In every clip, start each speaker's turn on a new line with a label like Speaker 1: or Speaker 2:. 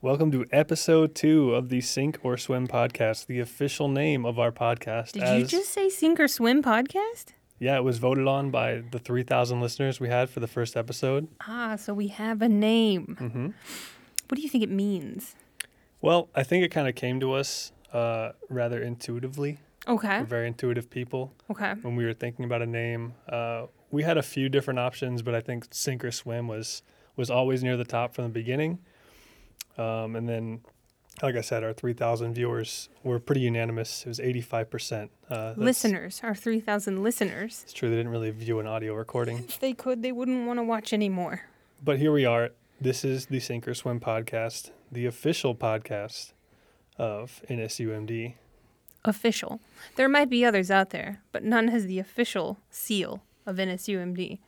Speaker 1: Welcome to episode two of the Sink or Swim podcast, the official name of our podcast.
Speaker 2: Did you just say Sink or Swim podcast?
Speaker 1: Yeah, it was voted on by the 3,000 listeners we had for the first episode.
Speaker 2: Ah, so we have a name.
Speaker 1: Mm-hmm.
Speaker 2: What do you think it means?
Speaker 1: Well, I think it kind of came to us uh, rather intuitively.
Speaker 2: Okay.
Speaker 1: We're very intuitive people.
Speaker 2: Okay.
Speaker 1: When we were thinking about a name, uh, we had a few different options, but I think Sink or Swim was was always near the top from the beginning. Um, and then, like I said, our 3,000 viewers were pretty unanimous. It was 85%. Uh,
Speaker 2: listeners, our 3,000 listeners.
Speaker 1: It's true, they didn't really view an audio recording.
Speaker 2: If they could, they wouldn't want to watch anymore.
Speaker 1: But here we are. This is the Sink or Swim podcast, the official podcast of NSUMD.
Speaker 2: Official. There might be others out there, but none has the official seal of NSUMD.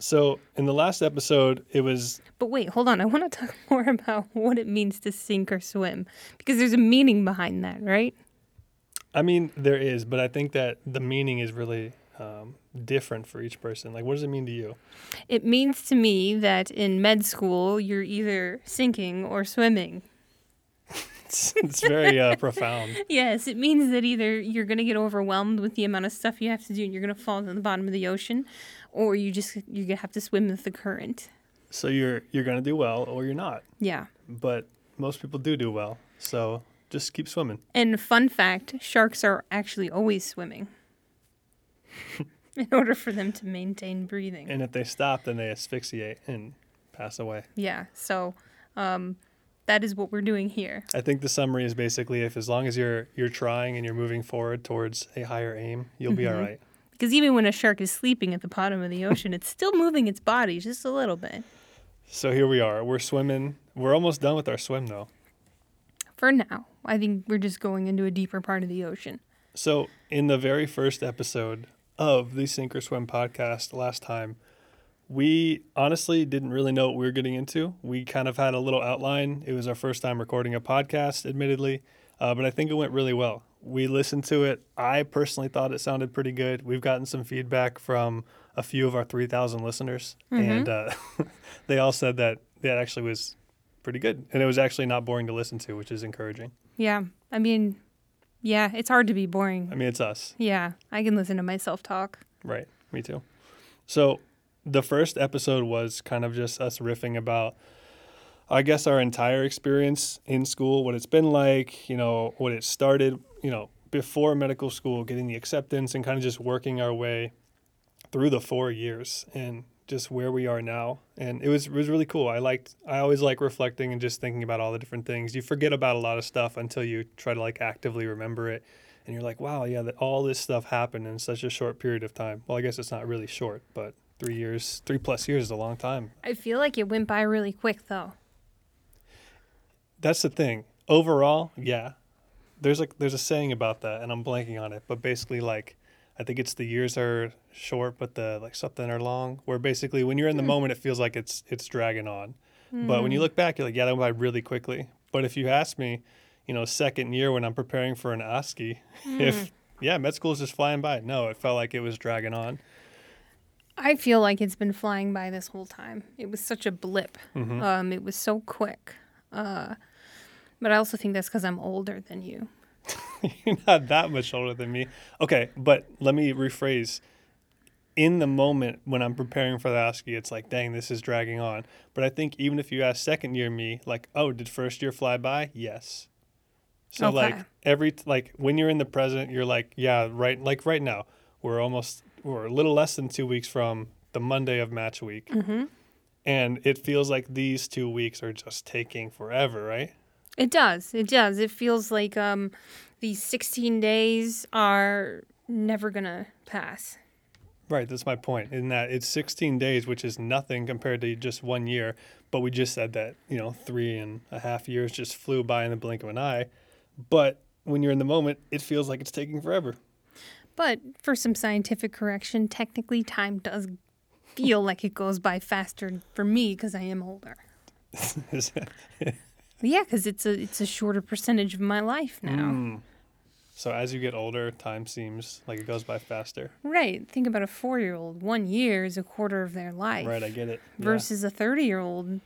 Speaker 1: So, in the last episode, it was
Speaker 2: But wait, hold on. I want to talk more about what it means to sink or swim because there's a meaning behind that, right?
Speaker 1: I mean, there is, but I think that the meaning is really um, different for each person. Like, what does it mean to you?
Speaker 2: It means to me that in med school, you're either sinking or swimming.
Speaker 1: It's, it's very uh, profound.
Speaker 2: Yes, it means that either you're going to get overwhelmed with the amount of stuff you have to do and you're going to fall to the bottom of the ocean, or you just to have to swim with the current.
Speaker 1: So you're you're gonna do well, or you're not.
Speaker 2: Yeah.
Speaker 1: But most people do do well. So just keep swimming.
Speaker 2: And fun fact, sharks are actually always swimming. in order for them to maintain breathing.
Speaker 1: And if they stop, then they asphyxiate and pass away.
Speaker 2: yeah. So, um that is what we're doing here.
Speaker 1: I think the summary is basically if as long as you're you're trying and you're moving forward towards a higher aim, you'll be all right.
Speaker 2: Because even when a shark is sleeping at the bottom of the ocean, it's still moving its body just a little bit.
Speaker 1: So here we are. We're swimming. We're almost done with our swim though.
Speaker 2: For now, I think we're just going into a deeper part of the ocean.
Speaker 1: So in the very first episode of the Sink or Swim podcast last time, we honestly didn't really know what we were getting into. We kind of had a little outline. It was our first time recording a podcast, admittedly, uh, but I think it went really well. We listened to it. I personally thought it sounded pretty good. We've gotten some feedback from a few of our 3,000 listeners, and uh, they all said that that actually was pretty good. And it was actually not boring to listen to, which is encouraging.
Speaker 2: Yeah. I mean, yeah, it's hard to be boring.
Speaker 1: I mean, it's us.
Speaker 2: Yeah, I can listen to myself talk.
Speaker 1: Right. Me too. So the first episode was kind of just us riffing about, I guess, our entire experience in school, what it's been like, you know, what it started, you know, before medical school, getting the acceptance and kind of just working our way through the four years and just where we are now. And it was it was really cool. I liked I always like reflecting and just thinking about all the different things. You forget about a lot of stuff until you try to like actively remember it. And you're like, wow, yeah, that all this stuff happened in such a short period of time. Well, I guess it's not really short, but three years, three plus years is a long time.
Speaker 2: I feel like it went by really quick, though.
Speaker 1: That's the thing. Overall, yeah. There's like there's a saying about that, and I'm blanking on it, but basically like I think it's the years are short, but the like something are long. Where basically when you're in the moment, it feels like it's it's dragging on, but when you look back, you're like, yeah, that went by really quickly. But if you ask me, you know, second year when I'm preparing for an ASCII, if yeah, med school is just flying by. No, it felt like it was dragging on.
Speaker 2: I feel like it's been flying by this whole time. It was such a blip.
Speaker 1: Mhm.
Speaker 2: Um, it was so quick. Uh, but I also think that's because I'm older than you.
Speaker 1: You're not that much older than me. Okay, but let me rephrase. In the moment when I'm preparing for the ASCII, it's like, dang, this is dragging on. But I think even if you ask second year me, like, oh, did first year fly by? Yes. So
Speaker 2: Okay.
Speaker 1: like every like when you're in the present, you're like, yeah, right. Like right now, we're almost we're a little less than two weeks from the Monday of match week,
Speaker 2: Mm-hmm.
Speaker 1: and it feels like these two weeks are just taking forever, right?
Speaker 2: It does. It does. It feels like um, these 16 days are never going to pass.
Speaker 1: Right, that's my point. In that it's 16 days, which is nothing compared to just one year. But we just said that you know three and a half years just flew by in the blink of an eye. But when you're in the moment, it feels like it's taking forever.
Speaker 2: But for some scientific correction, technically time does feel like it goes by faster for me because I am older. Yeah, because it's a it's a shorter percentage of my life now.
Speaker 1: Mm. So as you get older, time seems like it goes by faster.
Speaker 2: Right. Think about a four year old. One year is a quarter of their life.
Speaker 1: Right, I get it. Yeah.
Speaker 2: Versus a thirty year old.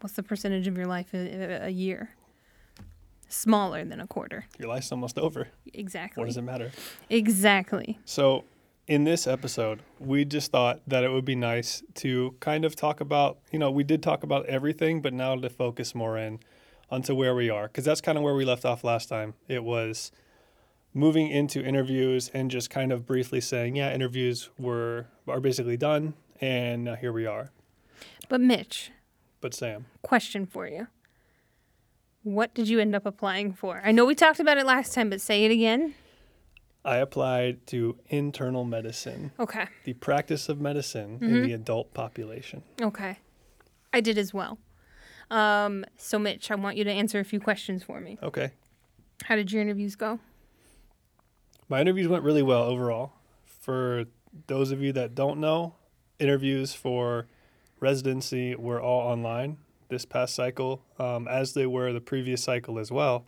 Speaker 2: What's the percentage of your life a, a year? Smaller than a quarter.
Speaker 1: Your life's almost over.
Speaker 2: Exactly.
Speaker 1: What does it matter?
Speaker 2: Exactly.
Speaker 1: So, in this episode, we just thought that it would be nice to kind of talk about, you know, we did talk about everything, but now to focus more in onto where we are, because that's kind of where we left off last time. It was moving into interviews and just kind of briefly saying, yeah, interviews were are basically done, and now here we are.
Speaker 2: But Mitch,
Speaker 1: But Sam,
Speaker 2: question for you. What did you end up applying for? I know we talked about it last time, but say it again.
Speaker 1: I applied to internal medicine,
Speaker 2: Okay.
Speaker 1: the practice of medicine in the adult population.
Speaker 2: Okay. I did as well. Um, so Mitch, I want you to answer a few questions for me.
Speaker 1: Okay.
Speaker 2: How did your interviews go?
Speaker 1: My interviews went really well overall. For those of you that don't know, interviews for residency were all online this past cycle, um, as they were the previous cycle as well.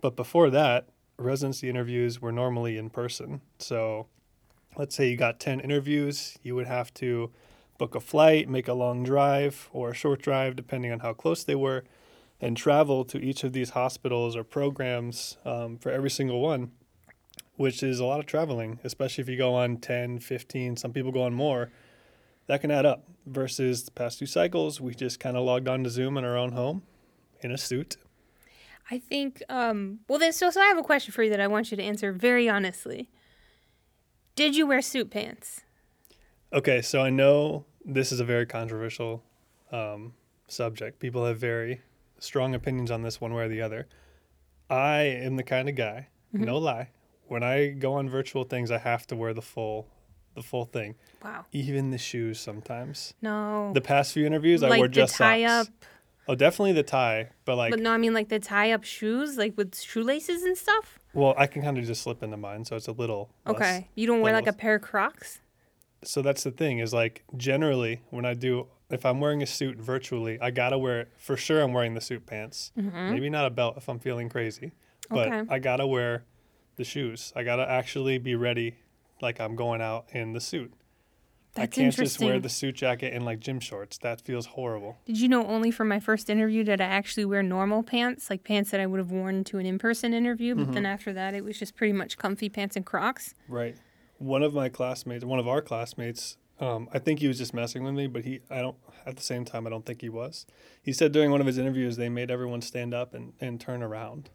Speaker 1: But before that, residency interviews were normally in person. So let's say you got 10 interviews, you would have to book a flight, make a long drive or a short drive, depending on how close they were, and travel to each of these hospitals or programs um, for every single one which is a lot of traveling, especially if you go on 10, 15, some people go on more. That can add up. Versus the past two cycles, we just kind of logged on to Zoom in our own home in a suit.
Speaker 2: I think um well then so, so I have a question for you that I want you to answer very honestly. Did you wear suit pants?
Speaker 1: Okay, so I know this is a very controversial um, subject. People have very strong opinions on this one way or the other. I am the kind of guy, no lie, when I go on virtual things, I have to wear the full, the full thing,
Speaker 2: Wow.
Speaker 1: even the shoes sometimes.
Speaker 2: No.
Speaker 1: The past few interviews, I
Speaker 2: like
Speaker 1: wore just
Speaker 2: the tie
Speaker 1: socks.
Speaker 2: up
Speaker 1: Oh, definitely the tie, but like,
Speaker 2: but no, I mean like the tie up shoes, like with shoelaces and stuff.
Speaker 1: well, I can kind of just slip into mine, so it's a little less-
Speaker 2: Okay. You don't wear like a pair of Crocs?
Speaker 1: So that's the thing is like generally when I do, if I'm wearing a suit virtually, I gotta wear for sure. I'm wearing the suit pants, maybe not a belt if I'm feeling crazy, but
Speaker 2: Mm-hmm. Okay.
Speaker 1: I gotta wear the shoes. I gotta actually be ready, like I'm going out in the suit. I
Speaker 2: That's
Speaker 1: can't just wear the suit jacket and like gym shorts. That feels horrible.
Speaker 2: Did you know only for my first interview did I actually wear normal pants, like pants that I would have worn to an in person interview, but
Speaker 1: Mm-hmm.
Speaker 2: then after that it was just pretty much comfy pants and Crocs.
Speaker 1: Right. One of my classmates, one of our classmates, um, I think he was just messing with me, but he, I don't, at the same time, I don't think he was. He said during one of his interviews, they made everyone stand up and, and turn around.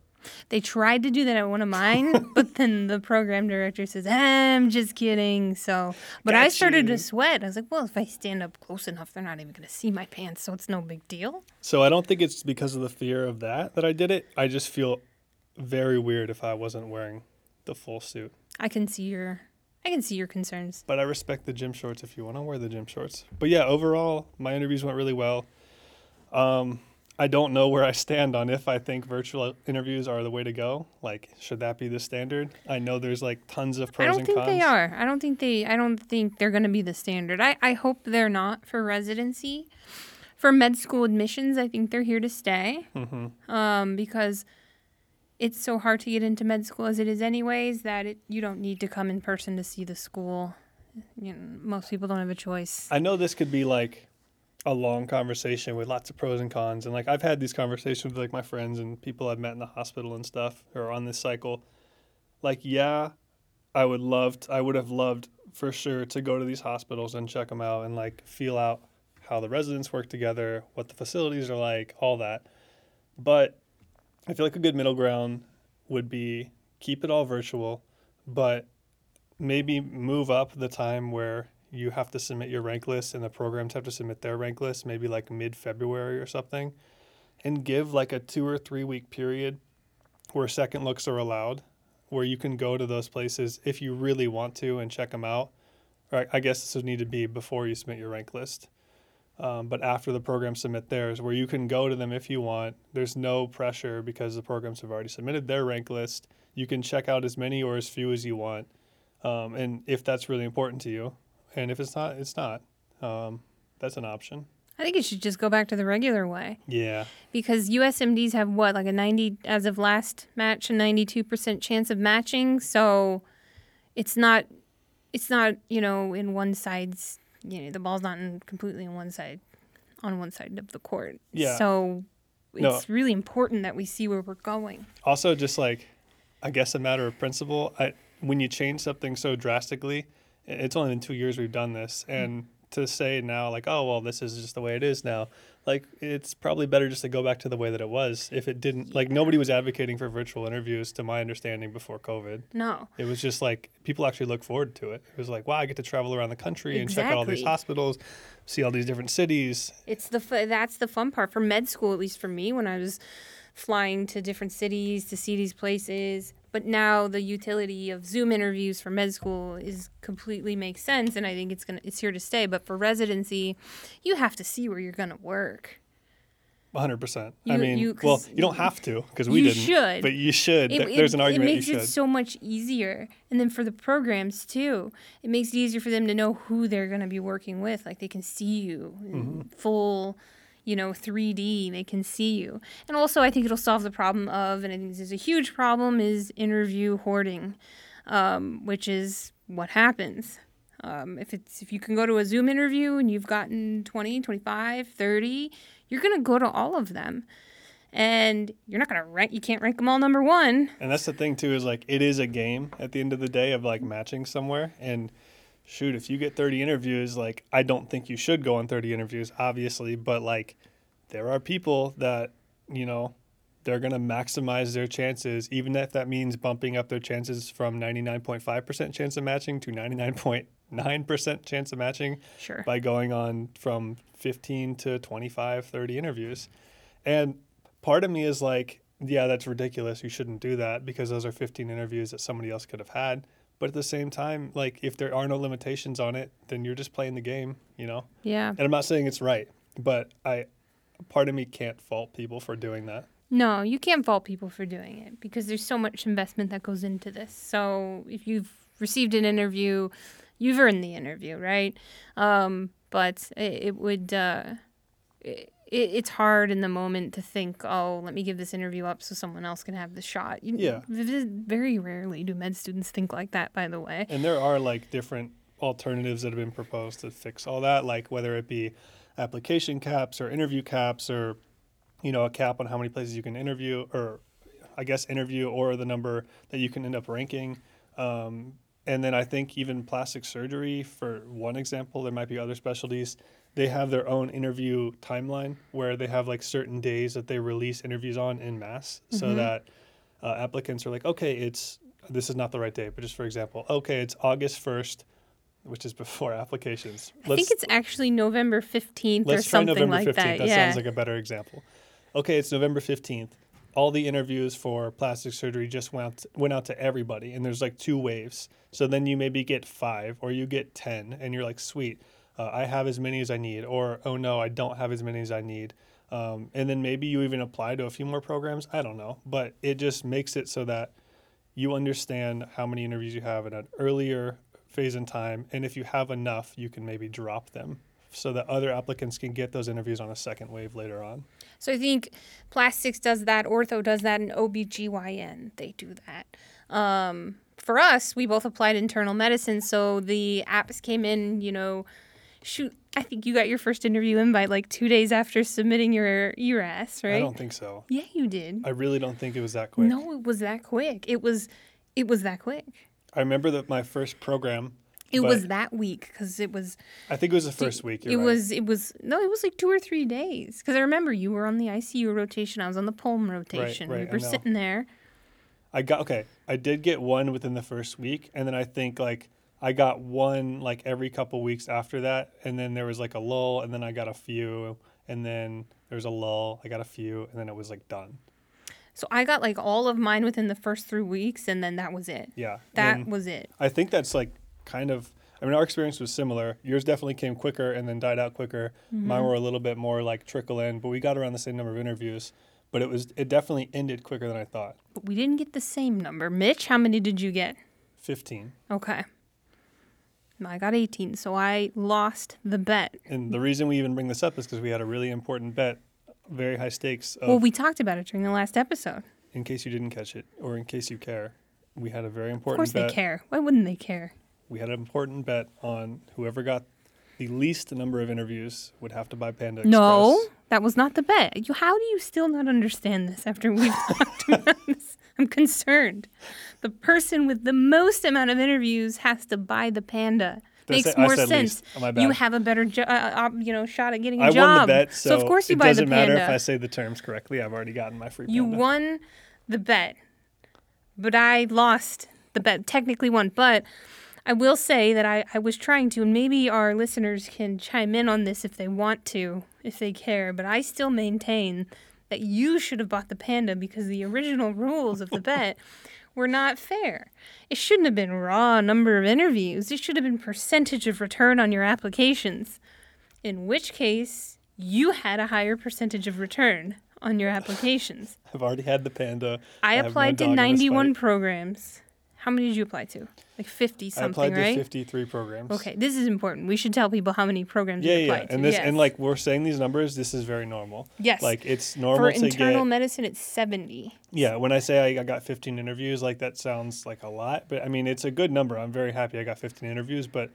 Speaker 2: They tried to do that at one of mine, but then the program director says, I'm just kidding. So, but I started
Speaker 1: you.
Speaker 2: to sweat. I was like, well, if I stand up close enough, they're not even going to see my pants, so it's no big deal.
Speaker 1: So I don't think it's because of the fear of that that I did it. I just feel very weird if I wasn't wearing the full suit.
Speaker 2: I can see your, I can see your concerns.
Speaker 1: But I respect the gym shorts if you want to wear the gym shorts. But yeah, overall, my interviews went really well. Um, I don't know where I stand on if I think virtual interviews are the way to go. Like, should that be the standard? I know there's like tons of pros and cons.
Speaker 2: I don't think they are. I don't think they. I don't think they're going to be the standard. I, I hope they're not for residency. For med school admissions, I think they're here to stay.
Speaker 1: Mm-hmm.
Speaker 2: Um, because it's so hard to get into med school as it is, anyways. That it you don't need to come in person to see the school. You know, most people don't have a choice.
Speaker 1: I know this could be like a long conversation with lots of pros and cons, and like I've had these conversations with like my friends and people I've met in the hospital and stuff, who are on this cycle. Like, yeah, I would love, to, I would have loved for sure to go to these hospitals and check them out and like feel out how the residents work together, what the facilities are like, all that. But I feel like a good middle ground would be keep it all virtual, but maybe move up the time where you have to submit your rank list and the programs have to submit their rank list, maybe like mid February or something, and give like a two or three week period where second looks are allowed, where you can go to those places if you really want to and check them out. Or I- guess this would need to be before you submit your rank list. Um, but after the programs submit theirs, where you can go to them if you want. There's no pressure because the programs have already submitted their rank list. You can check out as many or as few as you want, um, and if that's really important to you, and if it's not, it's not. Um, that's an option.
Speaker 2: I think it should just go back to the regular way
Speaker 1: Yeah,
Speaker 2: because USMDs have what like a ninety as of last match a ninety two percent chance of matching. So it's not it's not you know in one side's you know the ball's not in completely in one side on one side of the court.
Speaker 1: Yeah.
Speaker 2: So
Speaker 1: No.
Speaker 2: it's really important that we see where we're going.
Speaker 1: Also, just like, I guess a matter of principle. I when you change something so drastically, it's only been two years we've done this, mm. and to say now like, oh well, this is just the way it is now. Like, it's probably better just to go back to the way that it was. If it didn't, like, nobody was advocating for virtual interviews, to my understanding, before COVID.
Speaker 2: No.
Speaker 1: It was just like people actually look forward to it. It was like, wow, I get to travel around the country and check out all these hospitals, see all these different cities.
Speaker 2: It's the fu- that's the fun part for med school, at least for me, when I was flying to different cities to see these places. But now the utility of Zoom interviews for med school is completely makes sense, and I think it's gonna it's here to stay. But for residency, you have to see where you're gonna work.
Speaker 1: 100%. I mean,
Speaker 2: you-
Speaker 1: well, you don't have to because we
Speaker 2: you
Speaker 1: didn't.
Speaker 2: should.
Speaker 1: But you should.
Speaker 2: It,
Speaker 1: There- There's an argument
Speaker 2: it
Speaker 1: you
Speaker 2: makes
Speaker 1: should.
Speaker 2: it so much easier, and then for the programs too, it makes it easier for them to know who they're going to be working with. Like they can see you
Speaker 1: Mm-hmm.
Speaker 2: full, you know, 3D. They can see you, and also I think it'll solve the problem of, and I think this is a huge problem, is interview hoarding, um, which is what happens. Um, if it's if you can go to a Zoom interview and you've gotten 20, 25, 30, you're going to go to all of them. And you're not to rank you can't rank them all number 1.
Speaker 1: And that's the thing too is like it is a game at the end of the day of like matching somewhere and shoot if you get 30 interviews like I don't think you should go on 30 interviews obviously but like there are people that you know they're going to maximize their chances even if that means bumping up their chances from 99.5% chance of matching to 99.9% chance of matching
Speaker 2: Sure.
Speaker 1: by going on from 15 to 25 30 interviews and part of me is like yeah that's ridiculous you shouldn't do that because those are 15 interviews that somebody else could have had but at the same time like if there are no limitations on it then you're just playing the game you know
Speaker 2: Yeah.
Speaker 1: and i'm not saying it's right but i part of me can't fault people for doing that
Speaker 2: No, you can't fault people for doing it because there's so much investment that goes into this. So if you've received an interview, you've earned the interview, right? Um, but it, it would. Uh, it, it's hard in the moment to think, oh, let me give this interview up so someone else can have the shot. You,
Speaker 1: Yeah.
Speaker 2: Very rarely do med students think like that, by the way.
Speaker 1: And there are like different alternatives that have been proposed to fix all that, like whether it be application caps or interview caps or, you know, a cap on how many places you can interview or I guess interview or the number that you can end up ranking. Um, and then I think even plastic surgery, for one example, there might be other specialties. They have their own interview timeline where they have like certain days that they release interviews on in mass so that uh, applicants are like, okay, it's this is not the right date, but just for example, okay, it's August 1st, which is before applications.
Speaker 2: I think it's actually November 15th or
Speaker 1: Let's try
Speaker 2: something
Speaker 1: November
Speaker 2: like
Speaker 1: 15th.
Speaker 2: that.
Speaker 1: That
Speaker 2: yeah.
Speaker 1: sounds like a better example. Okay, it's November 15th. All the interviews for plastic surgery just went out, went out to everybody, and there's like two waves. So then you maybe get five or you get 10, and you're like, sweet, uh, I have as many as I need. Or, oh no, I don't have as many as I need. Um, and then maybe you even apply to a few more programs. I don't know. But it just makes it so that you understand how many interviews you have at an earlier phase in time. And if you have enough, you can maybe drop them so that other applicants can get those interviews on a second wave later on.
Speaker 2: So I think plastics does that, ortho does that, and OBGYN, they do that. Um, for us, we both applied internal medicine, so the apps came in, you know, shoot, I think you got your first interview invite like two days after submitting your ERAS, right?
Speaker 1: I don't think so.
Speaker 2: Yeah, you did.
Speaker 1: I really don't think it was that quick.
Speaker 2: No, it was that quick. It was, it was that quick.
Speaker 1: I remember that my first program,
Speaker 2: It was that week because it was.
Speaker 1: I think it was the first week.
Speaker 2: It
Speaker 1: right.
Speaker 2: was. It was. No, it was like two or three days. Because I remember you were on the ICU rotation. I was on the Pulm rotation.
Speaker 1: right,
Speaker 2: we were sitting there.
Speaker 1: I got okay. I did get one within the first week, and then I think like I got one like every couple weeks after that, and then there was like a lull, and then I got a few, and then there was a lull. I got a few, and then it was like done.
Speaker 2: So I got like all of mine within the first three weeks, and then that was it.
Speaker 1: Yeah,
Speaker 2: That
Speaker 1: and
Speaker 2: was it.
Speaker 1: I think that's like kind of. I mean, our experience was similar. Yours definitely came quicker and then died out quicker.
Speaker 2: Mm-hmm.
Speaker 1: Mine were a little bit more like trickle in, but we got around the same number of interviews. But it was it definitely ended quicker than I thought.
Speaker 2: But we didn't get the same number. Mitch, how many did you get?
Speaker 1: Fifteen.
Speaker 2: Okay. I got 18, so I lost the bet.
Speaker 1: And the reason we even bring this up is because we had a really important bet, very high stakes. Of,
Speaker 2: Well, we talked about it during the last episode.
Speaker 1: in case you didn't catch it, or in case you care, we had a very important.
Speaker 2: Of course
Speaker 1: bet.
Speaker 2: they care. Why wouldn't they care?
Speaker 1: We had an important bet on whoever got the least number of interviews would have to buy Panda Express.
Speaker 2: No, that was not the bet. You, how do you still not understand this after we've talked about this? I'm concerned. The person with the most amount of interviews has to buy the panda.
Speaker 1: Did
Speaker 2: Makes more sense.
Speaker 1: Oh.
Speaker 2: You have a better, jo- uh, uh, you know, shot at getting a
Speaker 1: I
Speaker 2: job.
Speaker 1: I won the bet, so,
Speaker 2: of course you buy the panda.
Speaker 1: It doesn't matter if I say the terms correctly. I've already gotten my free
Speaker 2: You won the bet, but I lost the bet. Technically won, but I will say that I, I was trying to, and maybe our listeners can chime in on this if they want to, if they care. But I still maintain that you should have bought the panda because the original rules of the bet were not fair. It shouldn't have been raw number of interviews. It should have been percentage of return on your applications. In which case, you had a higher percentage of return on your applications.
Speaker 1: I've already had the Panda.
Speaker 2: I
Speaker 1: no
Speaker 2: applied
Speaker 1: dog
Speaker 2: to 91 programs. How many did you apply to? Like 50 something, I
Speaker 1: applied to
Speaker 2: right?
Speaker 1: 53 programs.
Speaker 2: Okay, this is important. We should tell people how many programs
Speaker 1: Yeah,
Speaker 2: you
Speaker 1: yeah,
Speaker 2: applied to.
Speaker 1: and this
Speaker 2: yes.
Speaker 1: and like we're saying these numbers, this is very normal.
Speaker 2: yes.
Speaker 1: Like it's
Speaker 2: for
Speaker 1: normal to
Speaker 2: internal
Speaker 1: get.
Speaker 2: medicine, it's 70.
Speaker 1: Yeah, when I say I, I got 15 interviews, like that sounds like a lot, but I mean it's a good number. I'm very happy I got 15 interviews, but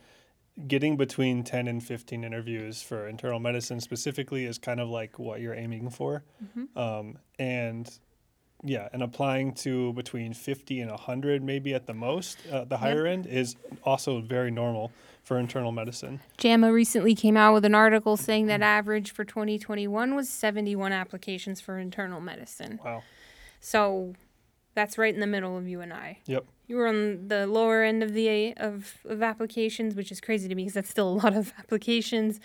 Speaker 1: getting between 10 and 15 interviews for internal medicine specifically is kind of like what you're aiming for.
Speaker 2: Mm-hmm.
Speaker 1: Um, and yeah, and applying to between 50 and 100 maybe at the most, uh, the higher end is also very normal for internal medicine.
Speaker 2: JAMA recently came out with an article saying that average for 2021 was 71 applications for internal medicine.
Speaker 1: Wow.
Speaker 2: So that's right in the middle of you and I.
Speaker 1: Yep.
Speaker 2: You were on the lower end of the of, of applications, which is crazy to me because that's still a lot of applications.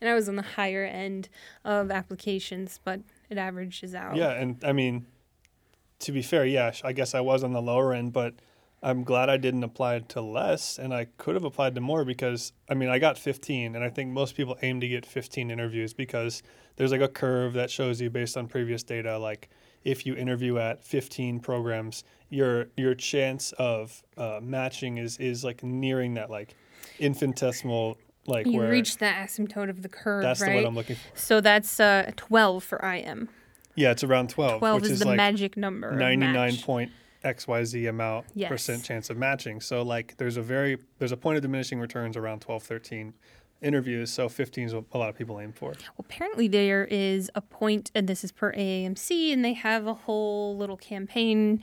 Speaker 2: And I was on the higher end of applications, but it averages out.
Speaker 1: Yeah, and I mean, to be fair, yeah, I guess I was on the lower end, but I'm glad I didn't apply to less, and I could have applied to more because I mean, I got 15, and I think most people aim to get 15 interviews because there's like a curve that shows you based on previous data, like if you interview at 15 programs, your your chance of uh, matching is is like nearing that like infinitesimal like
Speaker 2: You reach the asymptote of the curve,
Speaker 1: that's the
Speaker 2: right?
Speaker 1: word I'm looking for.
Speaker 2: so that's uh, 12 for IM.
Speaker 1: Yeah, it's around 12,
Speaker 2: 12
Speaker 1: which
Speaker 2: is,
Speaker 1: is
Speaker 2: the
Speaker 1: like
Speaker 2: magic number. of
Speaker 1: 99 point xyz amount
Speaker 2: Yes.
Speaker 1: percent chance of matching so like there's a very there's a point of diminishing returns around 12 13 interviews so 15 is what a lot of people aim for
Speaker 2: Well, apparently there is a point, and this is per AAMC, and they have a whole little campaign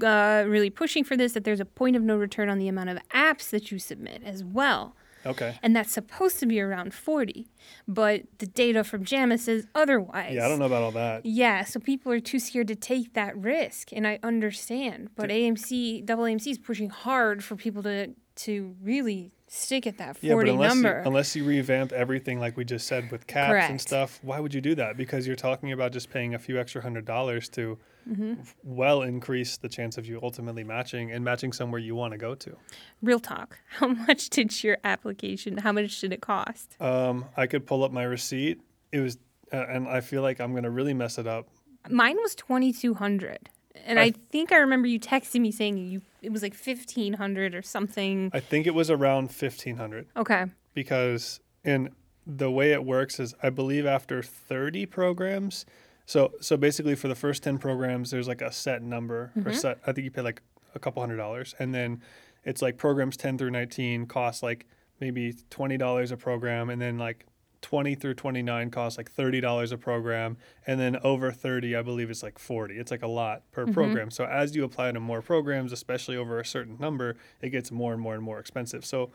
Speaker 2: uh, really pushing for this that there's a point of no return on the amount of apps that you submit as well.
Speaker 1: Okay
Speaker 2: And that's supposed to be around 40. But the data from JAMA says otherwise.
Speaker 1: yeah i don't know about all that
Speaker 2: Yeah, so people are too scared to take that risk, and I understand. But AMC, double AMC is pushing hard for people to to really stick at that 40
Speaker 1: yeah but unless
Speaker 2: number.
Speaker 1: you, unless you revamp everything like we just said with caps and stuff why would you do that because you're talking about just paying a few extra hundred dollars to
Speaker 2: Mm-hmm.
Speaker 1: well increase the chance of you ultimately matching and matching somewhere you want to go to
Speaker 2: Real talk. How much did your application? How much did it cost?
Speaker 1: um, i could pull up my receipt it was uh, and i feel like i'm going to really mess it up
Speaker 2: Mine was twenty two hundred, and
Speaker 1: I-
Speaker 2: I, think I remember you texting me saying you it was like fifteen hundred or something.
Speaker 1: i think it was around 1500
Speaker 2: Okay.
Speaker 1: because in the way it works is I believe after 30 programs so so basically for the first 10 programs there's like a set number or mm-hmm. set I think you pay like a couple hundred dollars and then it's like programs 10 through 19 cost like maybe $20 a program and then like 20 through 29 costs like $30 a program and then over 30 I believe it's like 40 it's like a lot per mm-hmm. program. So as you apply to more programs especially over a certain number it gets more and more and more expensive. So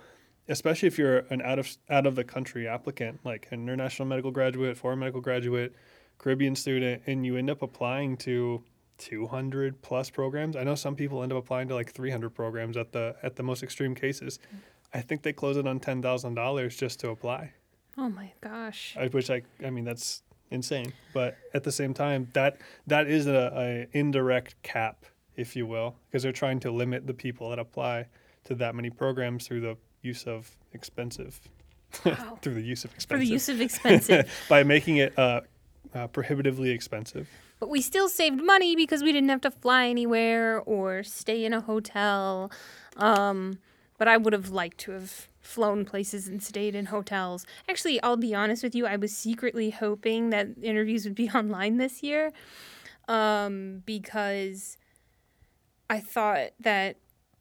Speaker 1: especially if you're an out of out of the country applicant, like an international medical graduate, foreign medical graduate, Caribbean student, and you end up applying to 200 plus programs. I know some people end up applying to like 300 programs at the at the most extreme cases. Mm. I think they close it on ten thousand dollars just to apply,
Speaker 2: Oh my gosh.
Speaker 1: I- which I I mean that's insane. But at the same time, that that is a, a indirect cap, if you will, because they're trying to limit the people that apply to that many programs through the use of expensive
Speaker 2: Wow.
Speaker 1: through the use of expensive
Speaker 2: For the use of expensive.
Speaker 1: by making it uh, uh, prohibitively expensive.
Speaker 2: but we still saved money because we didn't have to fly anywhere or stay in a hotel. Um, but I would have liked to have flown places and stayed in hotels. Actually, I'll be honest with you, I was secretly hoping that interviews would be online this year um, because I thought that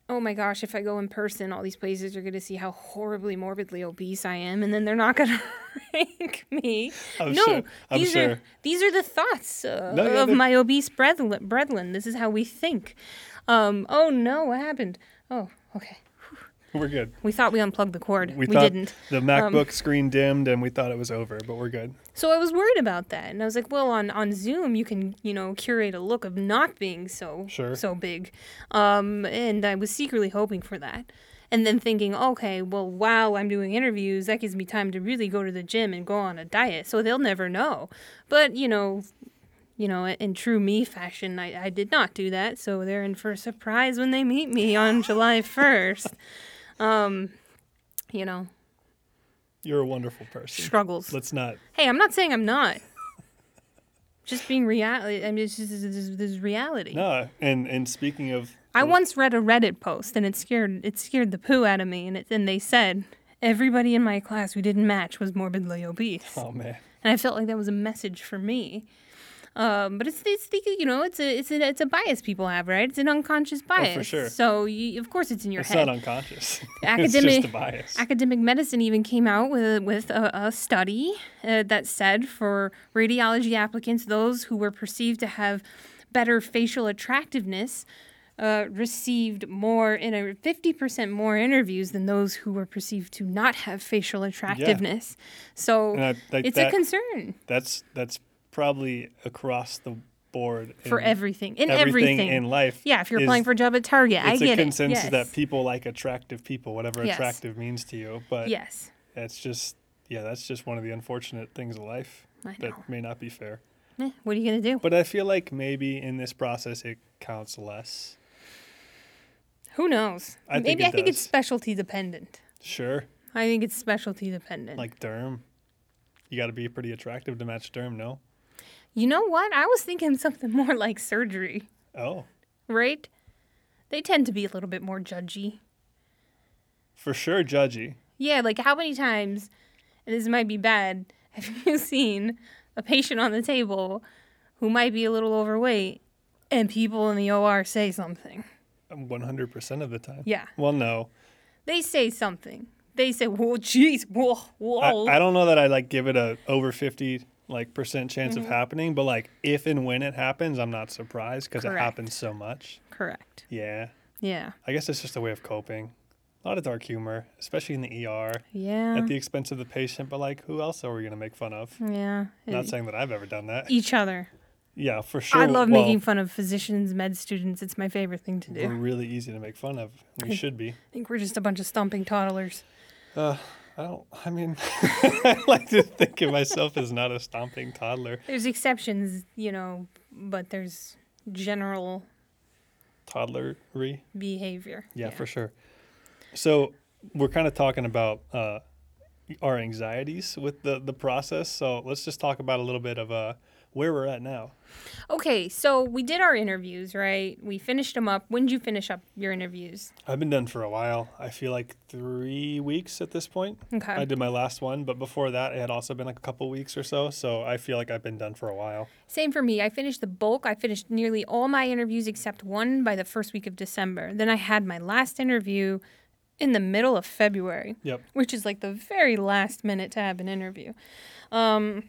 Speaker 2: oh my gosh, if I go in person, all these places are going to see how horribly morbidly obese I am, and then they're not going to rank me.
Speaker 1: I'm
Speaker 2: no,
Speaker 1: sure.
Speaker 2: These
Speaker 1: sure.
Speaker 2: are these are the thoughts uh,
Speaker 1: No, yeah,
Speaker 2: of
Speaker 1: they're-
Speaker 2: my obese brethren. brethren. This is how we think. Um, oh no, what happened? Oh, okay.
Speaker 1: We're good.
Speaker 2: We thought we unplugged the cord. We,
Speaker 1: thought
Speaker 2: didn't.
Speaker 1: The
Speaker 2: Um,
Speaker 1: MacBook screen dimmed, and we thought it was over, but we're good.
Speaker 2: So I was worried about that, and I was like, well, on on Zoom you can you know curate a look of not being so
Speaker 1: Sure.
Speaker 2: so big, um, and I was secretly hoping for that, and then thinking, okay, well, while I'm doing interviews, that gives me time to really go to the gym and go on a diet, so they'll never know. But you know. You know, in true me fashion, I, I did not do that, so they're in for a surprise when they meet me on July 1st. Um, you know,
Speaker 1: You're a wonderful person.
Speaker 2: struggles.
Speaker 1: Let's not.
Speaker 2: Hey, I'm not saying I'm not. Just being reality. I mean, it's just, this, is- this is reality.
Speaker 1: No. And and speaking of,
Speaker 2: I once read a Reddit post and it scared it scared the poo out of me. And it, and they said everybody in my class who didn't match was morbidly obese.
Speaker 1: oh man,
Speaker 2: And I felt like that was a message for me. Um, but it's it's the, you know it's a it's a it's a bias people have right. It's an unconscious bias.
Speaker 1: Oh, for sure.
Speaker 2: So you, of course it's in your
Speaker 1: it's
Speaker 2: head.
Speaker 1: It's not unconscious. it's
Speaker 2: Academic-
Speaker 1: just a bias.
Speaker 2: Academic medicine even came out with with a, a study uh, that said for radiology applicants, those who were perceived to have better facial attractiveness uh, received more in a fifty percent more interviews than those who were perceived to not have facial attractiveness. So
Speaker 1: I- like
Speaker 2: it's
Speaker 1: that-
Speaker 2: a concern
Speaker 1: That's that's probably across the board
Speaker 2: for everything in
Speaker 1: everything,
Speaker 2: everything.
Speaker 1: in life.
Speaker 2: yeah, if you're
Speaker 1: is-
Speaker 2: applying for a job at Target, I get it.
Speaker 1: it's a consensus
Speaker 2: Yes.
Speaker 1: that people like attractive people, whatever
Speaker 2: Yes.
Speaker 1: attractive means to you. But
Speaker 2: yes,
Speaker 1: that's just yeah, that's just one of the unfortunate things of life that may not be fair.
Speaker 2: Eh, what are you gonna do?
Speaker 1: But I feel like maybe in this process it counts less.
Speaker 2: Who knows?
Speaker 1: I
Speaker 2: Maybe
Speaker 1: it
Speaker 2: I think it's specialty dependent.
Speaker 1: Sure,
Speaker 2: I think it's specialty dependent.
Speaker 1: like derm, you got to be pretty attractive to match derm. No,
Speaker 2: you know what? I was thinking something more like surgery,
Speaker 1: oh,
Speaker 2: right? They tend to be a little bit more judgy.
Speaker 1: for sure, judgy.
Speaker 2: Yeah, like how many times, and this might be bad, have you seen a patient on the table who might be a little overweight and people in the OR say something?
Speaker 1: Um, one hundred percent of the time.
Speaker 2: Yeah,
Speaker 1: Well, no,
Speaker 2: they say something. They say, "Whoa, jeez, whoa, whoa."
Speaker 1: I, I don't know that I like give it a over fifty like percent chance
Speaker 2: Mm-hmm.
Speaker 1: of happening, but like if and when it happens, I'm not surprised because it happens so much.
Speaker 2: Correct.
Speaker 1: Yeah,
Speaker 2: Yeah.
Speaker 1: I guess it's just a way of coping. A lot of dark humor, especially in the ER,
Speaker 2: Yeah.
Speaker 1: at the expense of the patient. But like, who else are we gonna make fun of?
Speaker 2: yeah.
Speaker 1: Not saying that I've ever done that.
Speaker 2: Each other.
Speaker 1: Yeah, for sure.
Speaker 2: I love
Speaker 1: well,
Speaker 2: making fun of physicians, med students. It's my favorite thing to do.
Speaker 1: We're really easy to make fun of. We should be.
Speaker 2: I think we're just a bunch of stomping toddlers.
Speaker 1: Uh, I don't. I mean, I like to think of myself as not a stomping toddler.
Speaker 2: There's exceptions, you know, but there's general
Speaker 1: Toddlery.
Speaker 2: behavior.
Speaker 1: Yeah, for sure. So we're kind of talking about uh, our anxieties with the the process. So let's just talk about a little bit of uh, where we're at now.
Speaker 2: Okay, so we did our interviews, right? We finished them up. When did you finish up your interviews?
Speaker 1: I've been done for a while. I feel like three weeks at this point.
Speaker 2: Okay.
Speaker 1: I did my last one, but before that, it had also been like a couple weeks or so. So I feel like I've been done for a while.
Speaker 2: Same for me. I finished the bulk. I finished nearly all my interviews except one by the first week of December. Then I had my last interview in the middle of February.
Speaker 1: Yep.
Speaker 2: which is like the very last minute to have an interview. Um,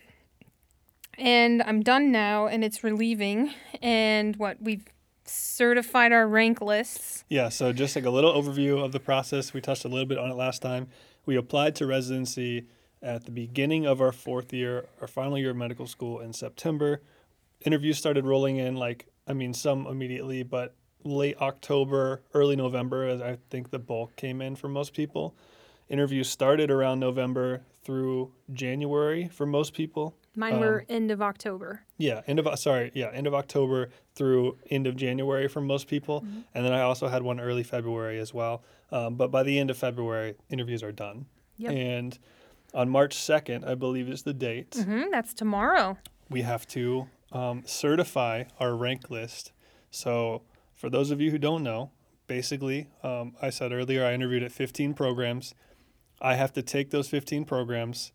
Speaker 2: and I'm done now, and it's relieving. And what we've certified our rank lists.
Speaker 1: Yeah, so just like a little overview of the process. We touched a little bit on it last time. We applied to residency at the beginning of our fourth year, our final year of medical school in September. Interviews started rolling in, like, I mean, some immediately, but late October, early November, as I think the bulk came in for most people. Interviews started around November through January for most people.
Speaker 2: Mine were end of October.
Speaker 1: Yeah, end of sorry, yeah, end of October through end of January for most people, and then I also had one early February as well. Um, but by the end of February, interviews are done,
Speaker 2: Yep.
Speaker 1: and on March second, I believe is the date.
Speaker 2: hmm that's tomorrow.
Speaker 1: We have to um, certify our rank list. So for those of you who don't know, basically, um, I said earlier I interviewed at 15 programs. I have to take those 15 programs,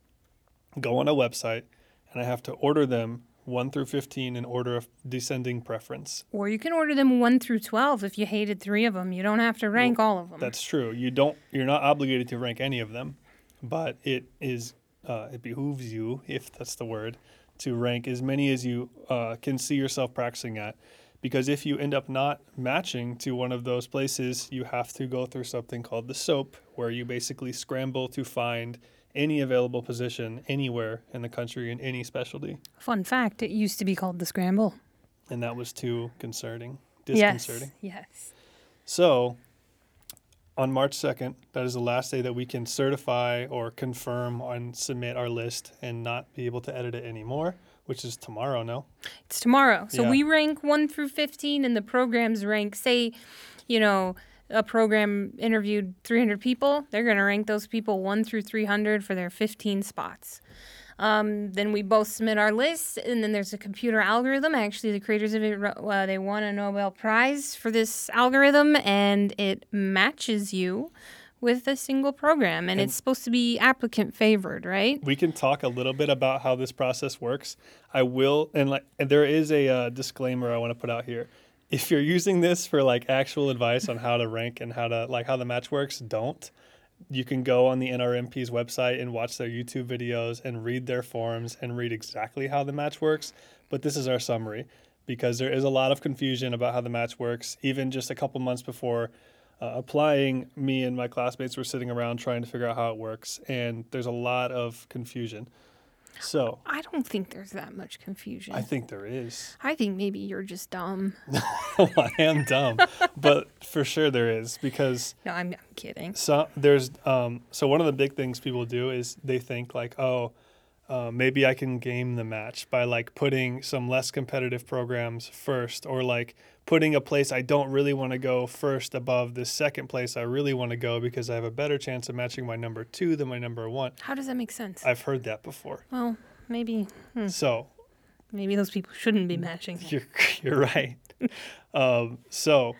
Speaker 1: go on a website, and I have to order them 1 through 15 in order of descending preference.
Speaker 2: Or you can order them 1 through 12 if you hated 3 of them. You don't have to rank all of them.
Speaker 1: That's true. You don't you're not obligated to rank any of them, but it is uh, it behooves you, if that's the word, to rank as many as you uh, can see yourself practicing at. Because if you end up not matching to one of those places, you have to go through something called the SOAP, where you basically scramble to find any available position anywhere in the country in any specialty.
Speaker 2: Fun fact, it used to be called the scramble.
Speaker 1: And that was too concerning,
Speaker 2: Yes.
Speaker 1: disconcerting.
Speaker 2: Yes.
Speaker 1: So, on March 2nd, that is the last day that we can certify or confirm and submit our list and not be able to edit it anymore, which is tomorrow, no?
Speaker 2: It's tomorrow. So
Speaker 1: Yeah.
Speaker 2: we rank 1 through 15 and the programs rank say, you know, a program interviewed 300 people, they're going to rank those people 1 through 300 for their 15 spots. Um, then we both submit our lists, and then there's a computer algorithm. Actually, the creators of it, uh, they won a Nobel Prize for this algorithm, and it matches you with a single program, and,
Speaker 1: And-
Speaker 2: it's supposed to be applicant favored, right?
Speaker 1: We can talk a little bit about how this process works. I will, and like, and there is a uh, disclaimer I want to put out here. If you're using this for like actual advice on how to rank and how to like how the match works, don't. You can go on the NRMP's website and watch their YouTube videos and read their forums and read exactly how the match works. But this is our summary because there is a lot of confusion about how the match works. Even just a couple months before uh, applying, me and my classmates were sitting around trying to figure out how it works, and there's a lot of confusion. So
Speaker 2: I don't think there's that much confusion.
Speaker 1: I think there is.
Speaker 2: I think maybe you're just dumb.
Speaker 1: I am dumb, but for sure there is because
Speaker 2: No, I'm, I'm kidding.
Speaker 1: so there's um, so one of the big things people do is they think like oh uh, maybe I can game the match by like putting some less competitive programs first or like putting a place I don't really want to go first above the second place I really want to go because I have a better chance of matching my number two than my number one.
Speaker 2: How does that make sense?
Speaker 1: I've heard that before.
Speaker 2: well, maybe
Speaker 1: So
Speaker 2: maybe those people shouldn't be matching.
Speaker 1: You're you're right. um, so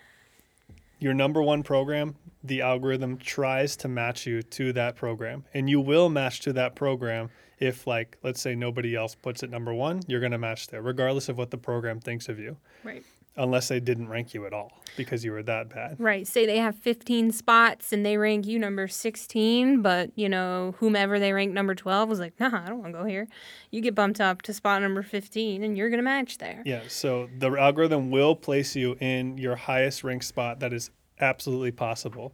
Speaker 1: your number one program, the algorithm tries to match you to that program, and you will match to that program if, like, let's say nobody else puts it number one, you're going to match there, regardless of what the program thinks of you,
Speaker 2: Right.
Speaker 1: unless they didn't rank you at all because you were that bad.
Speaker 2: Right. Say they have 15 spots and they rank you number 16, but you know, whomever they rank number 12 was like, nah, I don't want to go here. You get bumped up to spot number 15 and you're going to match there.
Speaker 1: Yeah, so the algorithm will place you in your highest ranked spot that is absolutely possible.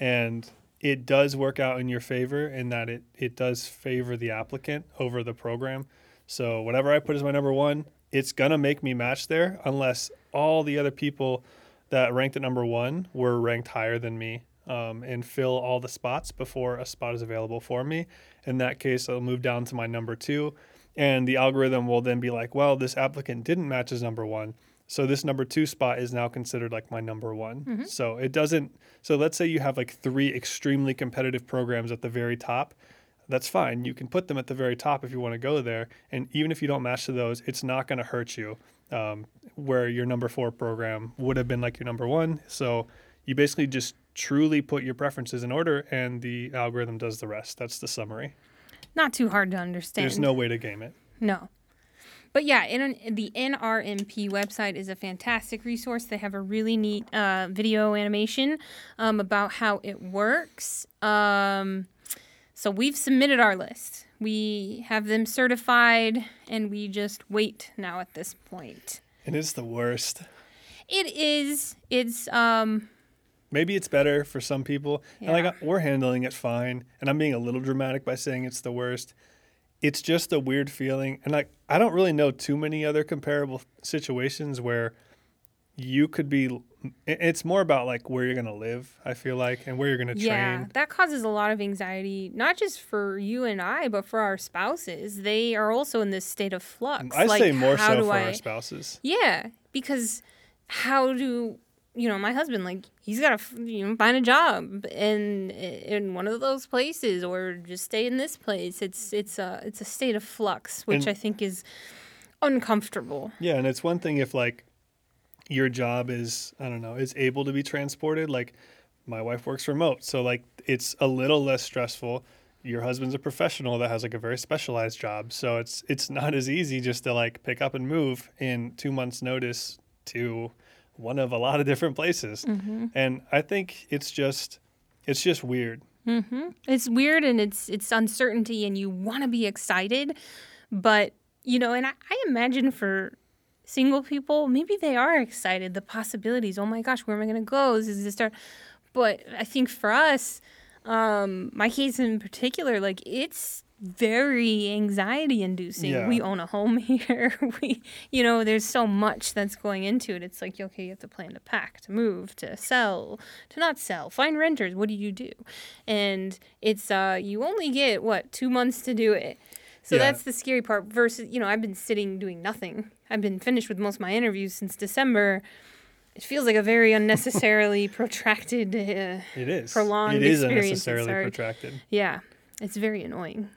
Speaker 1: And it does work out in your favor in that it, it does favor the applicant over the program. So whatever I put as my number one, it's gonna make me match there unless all the other people that ranked at number one were ranked higher than me um, and fill all the spots before a spot is available for me. In that case, I'll move down to my number two, and the algorithm will then be like, well, this applicant didn't match as number one. So this number two spot is now considered like my number one. So it doesn't. So let's say you have like three extremely competitive programs at the very top. That's fine. You can put them at the very top if you want to go there. And even if you don't match to those, it's not going to hurt you. Um, where your number four program would have been like your number one. So you basically just truly put your preferences in order, and the algorithm does the rest. That's the summary.
Speaker 2: Not too hard to understand.
Speaker 1: There's no way to game it.
Speaker 2: No. But yeah, in, the NRMP website is a fantastic resource. They have a really neat uh, video animation um, about how it works. Um, so we've submitted our list. We have them certified, and we just wait now at this point.
Speaker 1: And it's the worst.
Speaker 2: It is. It's um.
Speaker 1: Maybe it's better for some people. And
Speaker 2: Yeah.
Speaker 1: like we're handling it fine. And I'm being a little dramatic by saying it's the worst. It's just a weird feeling. And like I don't really know too many other comparable situations where you could be it's more about like where you're going to live, I feel like, and where you're going to train Yeah,
Speaker 2: that causes a lot of anxiety, not just for you and I, but for our spouses. They are also in this state of flux.
Speaker 1: I
Speaker 2: like,
Speaker 1: say more
Speaker 2: how
Speaker 1: so
Speaker 2: do
Speaker 1: for
Speaker 2: I,
Speaker 1: our spouses.
Speaker 2: Yeah, because how do you know my husband like he's got to you know find a job in in one of those places or just stay in this place. It's it's a it's a state of flux, which
Speaker 1: And-
Speaker 2: I think is uncomfortable.
Speaker 1: Yeah, and it's one thing if like your job is I don't know is able to be transported. Like my wife works remote, so like it's a little less stressful. your husband's a professional that has like a very specialized job. So it's it's not as easy just to like pick up and move in two months' notice to one of a lot of different places.
Speaker 2: Mm-hmm.
Speaker 1: And I think it's just it's just weird.
Speaker 2: Mm-hmm. It's weird and it's it's uncertainty, and you want to be excited, but you know, and I, I imagine for single people, maybe they are excited. The possibilities. Oh my gosh, where am I going to go? Is the start. But I think for us, um, my case in particular, like it's very anxiety inducing.
Speaker 1: Yeah.
Speaker 2: We own a home here. we, you know, there's so much that's going into it. It's like, okay, you have to plan to pack, to move, to sell, to not sell, find renters. What do you do? And it's, uh, you only get what, two months to do it. So
Speaker 1: Yeah.
Speaker 2: that's the scary part versus, you know, I've been sitting doing nothing. I've been finished with most of my interviews since December. It feels like a very unnecessarily protracted, uh,
Speaker 1: It is.
Speaker 2: Prolonged
Speaker 1: It is unnecessarily
Speaker 2: sorry.
Speaker 1: protracted.
Speaker 2: yeah, it's very annoying.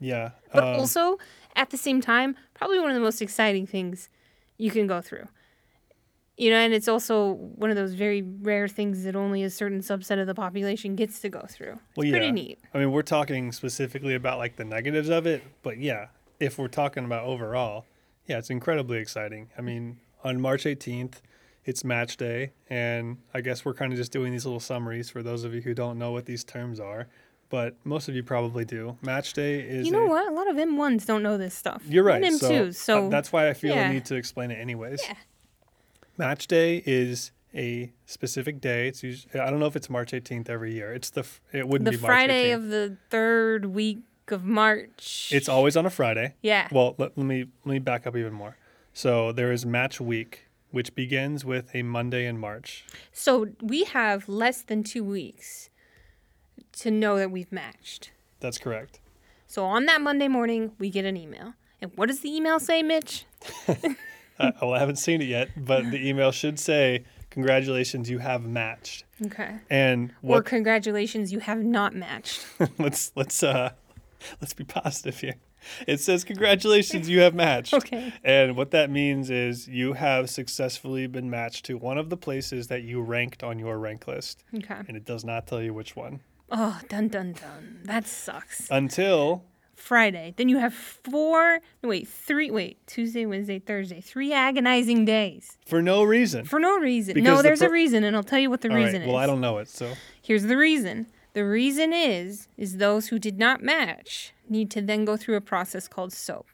Speaker 1: Yeah.
Speaker 2: But
Speaker 1: um,
Speaker 2: also, at the same time, probably one of the most exciting things you can go through. You know, and it's also one of those very rare things that only a certain subset of the population gets to go through. It's
Speaker 1: Well,
Speaker 2: pretty neat.
Speaker 1: I mean, we're talking specifically about like the negatives of it, but yeah, if we're talking about overall, yeah, it's incredibly exciting. I mean, on March 18th, it's match day, and I guess we're kind of just doing these little summaries for those of you who don't know what these terms are, but most of you probably do. Match day is
Speaker 2: You know
Speaker 1: a-
Speaker 2: what? A lot of M1s don't know this stuff.
Speaker 1: You're right.
Speaker 2: And
Speaker 1: so,
Speaker 2: M2s.
Speaker 1: uh,
Speaker 2: So,
Speaker 1: that's why I feel
Speaker 2: yeah.
Speaker 1: the need to explain it anyways.
Speaker 2: Yeah.
Speaker 1: Match day is a specific day. It's usually, I don't know if it's March 18th every year. It's the it wouldn't
Speaker 2: the
Speaker 1: be March
Speaker 2: Friday
Speaker 1: 18th.
Speaker 2: of the third week of March.
Speaker 1: It's always on a Friday.
Speaker 2: yeah.
Speaker 1: Well, let, let me let me back up even more. So there is match week, which begins with a Monday in March.
Speaker 2: So we have less than two weeks to know that we've matched.
Speaker 1: That's correct.
Speaker 2: So on that Monday morning, we get an email. And what does the email say, Mitch?
Speaker 1: uh, well, I haven't seen it yet, but the email should say, "Congratulations, you have matched."
Speaker 2: Okay.
Speaker 1: And
Speaker 2: Or congratulations, you have not matched.
Speaker 1: let's let's uh let's be positive here. It says, "Congratulations, you have matched."
Speaker 2: Okay.
Speaker 1: And what that means is you have successfully been matched to one of the places that you ranked on your rank list,
Speaker 2: Okay.
Speaker 1: and it does not tell you which one
Speaker 2: Oh, dun dun dun. That sucks.
Speaker 1: until
Speaker 2: Friday. Then you have four, no, wait, three, wait, Tuesday, Wednesday, Thursday. Three agonizing days
Speaker 1: for no reason.
Speaker 2: for no reason.
Speaker 1: Because
Speaker 2: no,
Speaker 1: the
Speaker 2: there's a reason, and I'll tell you what the
Speaker 1: All right.
Speaker 2: reason
Speaker 1: Well,
Speaker 2: is.
Speaker 1: Well, I don't know it, so
Speaker 2: Here's the reason. The reason is is those who did not match need to then go through a process called SOAP,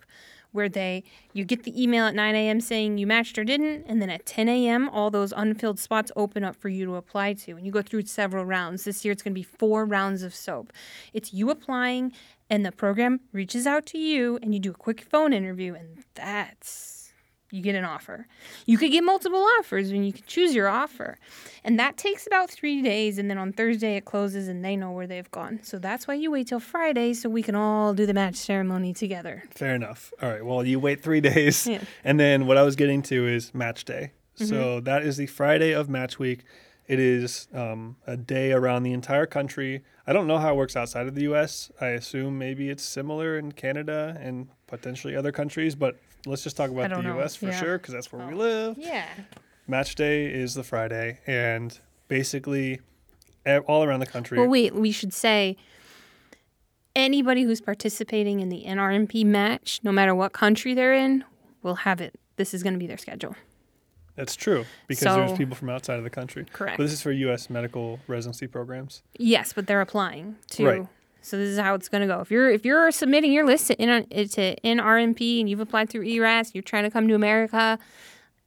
Speaker 2: where they you get the email at 9 a.m. saying you matched or didn't, and then at 10 a.m. all those unfilled spots open up for you to apply to, and you go through several rounds. This year it's going to be four rounds of SOAP. It's you applying, and the program reaches out to you, and you do a quick phone interview, and that's you get an offer. You could get multiple offers and you can choose your offer. And that takes about three days. And then on Thursday it closes and they know where they've gone. So that's why you wait till Friday so we can all do the match ceremony together.
Speaker 1: fair enough. All right. Well, you wait three days,
Speaker 2: Yeah. Mm-hmm.
Speaker 1: and then what I was getting to is match day. So that is the Friday of match week. It is um, a day around the entire country. I don't know how it works outside of the U.S. I assume maybe it's similar in Canada and potentially other countries, but let's just talk about the
Speaker 2: know.
Speaker 1: U.S. for
Speaker 2: Yeah.
Speaker 1: sure because that's where we
Speaker 2: Oh.
Speaker 1: live.
Speaker 2: Yeah.
Speaker 1: Match day is the Friday, and basically all around the country.
Speaker 2: Well, wait, we should say anybody who's participating in the NRMP match, no matter what country they're in, will have it. This is going to be their schedule.
Speaker 1: That's true because
Speaker 2: So-
Speaker 1: there's people from outside of the country.
Speaker 2: Correct.
Speaker 1: But this is for U.S. medical residency programs.
Speaker 2: Yes, but they're applying to
Speaker 1: Right.
Speaker 2: So this is how it's going to go. If you're if you're submitting your list to, in, to NRMP and you've applied through ERAS, you're trying to come to America,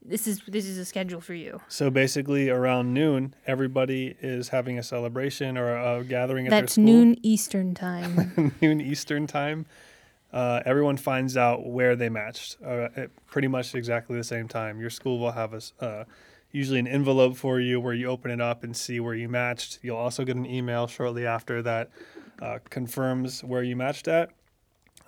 Speaker 2: this is this is a schedule for you.
Speaker 1: So basically, around noon, everybody is having a celebration or a gathering at
Speaker 2: That's
Speaker 1: their school.
Speaker 2: noon Eastern time.
Speaker 1: noon Eastern time. Uh, everyone finds out where they matched uh, at pretty much exactly the same time. Your school will have a uh, usually an envelope for you where you open it up and see where you matched. You'll also get an email shortly after that uh, confirms where you matched at.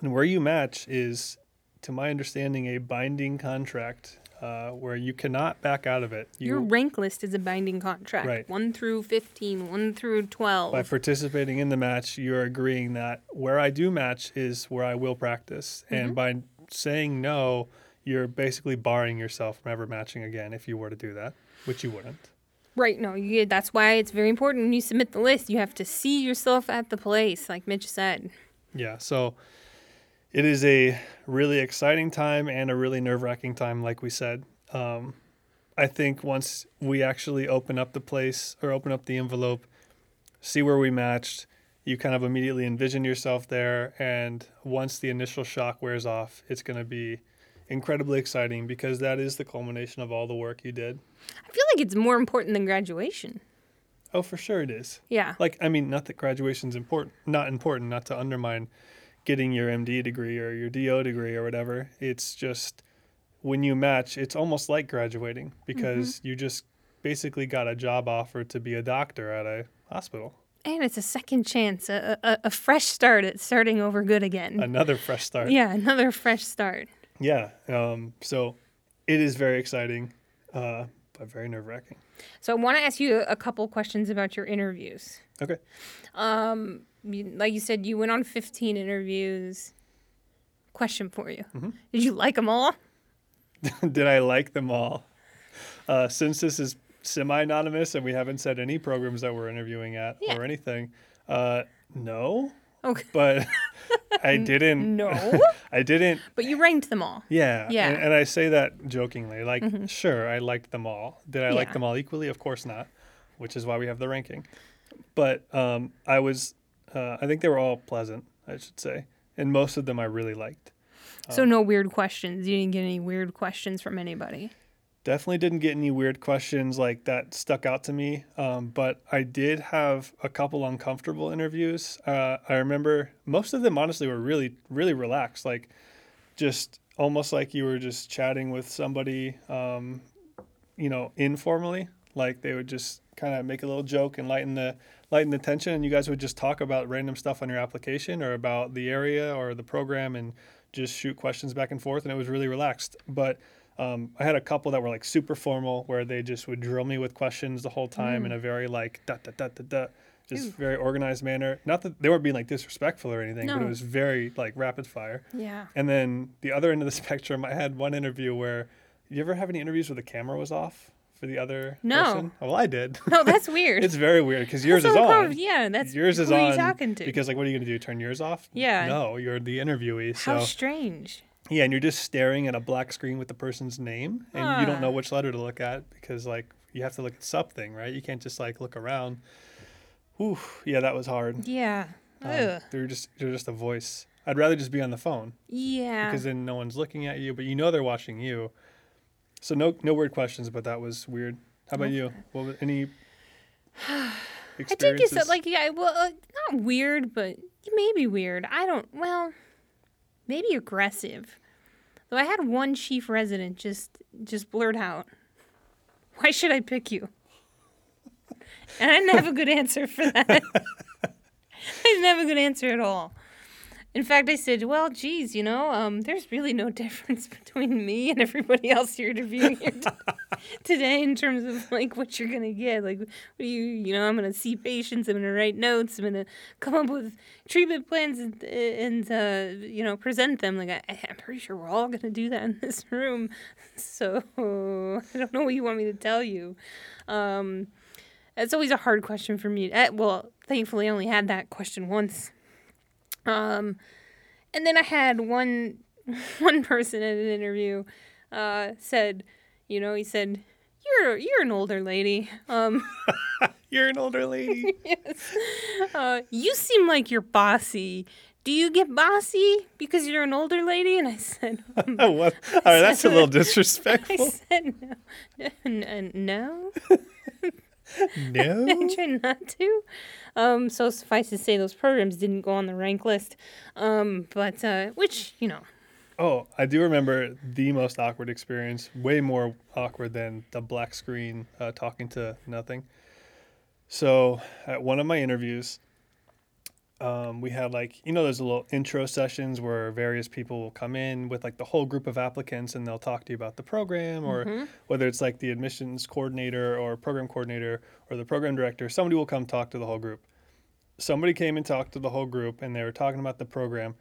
Speaker 1: And where you match is, to my understanding, a binding contract uh, where you cannot back out of it. You,
Speaker 2: Your rank list is a binding contract.
Speaker 1: Right.
Speaker 2: 1 through 15, 1 through 12.
Speaker 1: by participating in the match, you're agreeing that where I do match is where I will practice. And by saying no, you're basically barring yourself from ever matching again if you were to do that, which you wouldn't.
Speaker 2: Right. No, you, that's why it's very important when you submit the list. You have to see yourself at the place, like Mitch said.
Speaker 1: Yeah. So it is a really exciting time and a really nerve wracking time, like we said. Um, I think once we actually open up the place or open up the envelope, see where we matched, you kind of immediately envision yourself there. And once the initial shock wears off, it's going to be incredibly exciting because that is the culmination of all the work you did.
Speaker 2: I feel like it's more important than graduation.
Speaker 1: Oh, for sure it is.
Speaker 2: Yeah.
Speaker 1: Like, I mean, not that graduation's important, not important, not to undermine getting your MD degree or your DO degree or whatever. It's just when you match, it's almost like graduating because
Speaker 2: Mm-hmm.
Speaker 1: you just basically got a job offer to be a doctor at a hospital.
Speaker 2: And it's a second chance, a, a, a fresh start at starting over good again.
Speaker 1: Another fresh start.
Speaker 2: yeah, another fresh start.
Speaker 1: Yeah. Um, so it is very exciting, uh, but very nerve wracking.
Speaker 2: So I want to ask you a couple questions about your interviews.
Speaker 1: Okay.
Speaker 2: Um, you, like you said, you went on 15 interviews. Question for you:
Speaker 1: Mm-hmm.
Speaker 2: Did you like them all?
Speaker 1: Did I like them all? Uh, since this is semi anonymous and we haven't said any programs that we're interviewing at
Speaker 2: Yeah.
Speaker 1: or anything, uh, no.
Speaker 2: Okay.
Speaker 1: But I didn't.
Speaker 2: No,
Speaker 1: I didn't.
Speaker 2: but you ranked them all.
Speaker 1: Yeah.
Speaker 2: Yeah.
Speaker 1: And, and I say that jokingly. Like, sure, I liked them all. Did I like them all equally? Of course not, which is why we have the ranking. But um, I was, uh, I think they were all pleasant, I should say. And most of them I really liked.
Speaker 2: So no weird questions. You didn't get any weird questions from anybody.
Speaker 1: Definitely didn't get any weird questions like that stuck out to me. Um, but I did have a couple uncomfortable interviews. Uh, I remember most of them, honestly, were really, really relaxed. Like just almost like you were just chatting with somebody, um, you know, informally. Like they would just kind of make a little joke and lighten the lighten the tension, and you guys would just talk about random stuff on your application or about the area or the program, and just shoot questions back and forth, and it was really relaxed. But um, I had a couple that were like super formal, where they just would drill me with questions the whole time in a very like da da da da da, just very organized manner. Not that they weren't being like disrespectful or anything, but it was very like rapid fire.
Speaker 2: Yeah.
Speaker 1: And then the other end of the spectrum, I had one interview where you ever have any interviews where the camera was off for the other
Speaker 2: No.
Speaker 1: person? Well, I did.
Speaker 2: No, that's weird.
Speaker 1: it's very weird because yours
Speaker 2: That's
Speaker 1: is on.
Speaker 2: uncomfortable. Yeah, that's
Speaker 1: yours is
Speaker 2: who
Speaker 1: on
Speaker 2: are you talking to?
Speaker 1: because like what are you gonna do? Turn yours off?
Speaker 2: Yeah.
Speaker 1: No, you're the interviewee.
Speaker 2: How
Speaker 1: So
Speaker 2: strange.
Speaker 1: Yeah, and you're just staring at a black screen with the person's name, and you don't know which letter to look at because like you have to look at something, right? You can't just like look around. Ooh, yeah, that was hard.
Speaker 2: Yeah.
Speaker 1: Um, they're just they're just a voice. I'd rather just be on the phone
Speaker 2: Yeah.
Speaker 1: because then no one's looking at you, but you know they're watching you. So no no weird questions, but that was weird. How about you? What was, any
Speaker 2: I think it's uh, like yeah, well, uh, not weird, but maybe weird. I don't. Well, maybe aggressive. Though I had one chief resident just just blurt out, "Why should I pick you?" And I didn't have a good answer for that. I didn't have a good answer at all. In fact, I said, "Well, geez, you know, um, there's really no difference between me and everybody else you're interviewing here t- today in terms of like what you're gonna get. Like, what do you, you know, I'm gonna see patients, I'm gonna write notes, I'm gonna come up with treatment plans and, and uh, you know, present them. Like, I, I'm pretty sure we're all gonna do that in this room. So I don't know what you want me to tell you. Um, it's always a hard question for me. Uh, well, thankfully, I only had that question once. Um, and then I had one one person at an interview uh, said, you know, he said, "You're you're an older lady. Um,
Speaker 1: You're an older lady.
Speaker 2: yes. uh, you seem like you're bossy. Do you get bossy because you're an older lady?" And I said, um,
Speaker 1: what? All right, that's a little disrespectful.
Speaker 2: I said, "No, n- n- no."
Speaker 1: No.
Speaker 2: I try not to. Um, so suffice to say, those programs didn't go on the rank list. Um, but uh, which you know,
Speaker 1: Oh, I do remember the most awkward experience, way more awkward than the black screen uh, talking to nothing. So, at one of my interviews, um, we had like, you know, there's a little intro sessions where various people will come in with like the whole group of applicants and they'll talk to you about the program or whether it's like the admissions coordinator or program coordinator or the program director, somebody will come talk to the whole group. Somebody came and talked to the whole group and they were talking about the program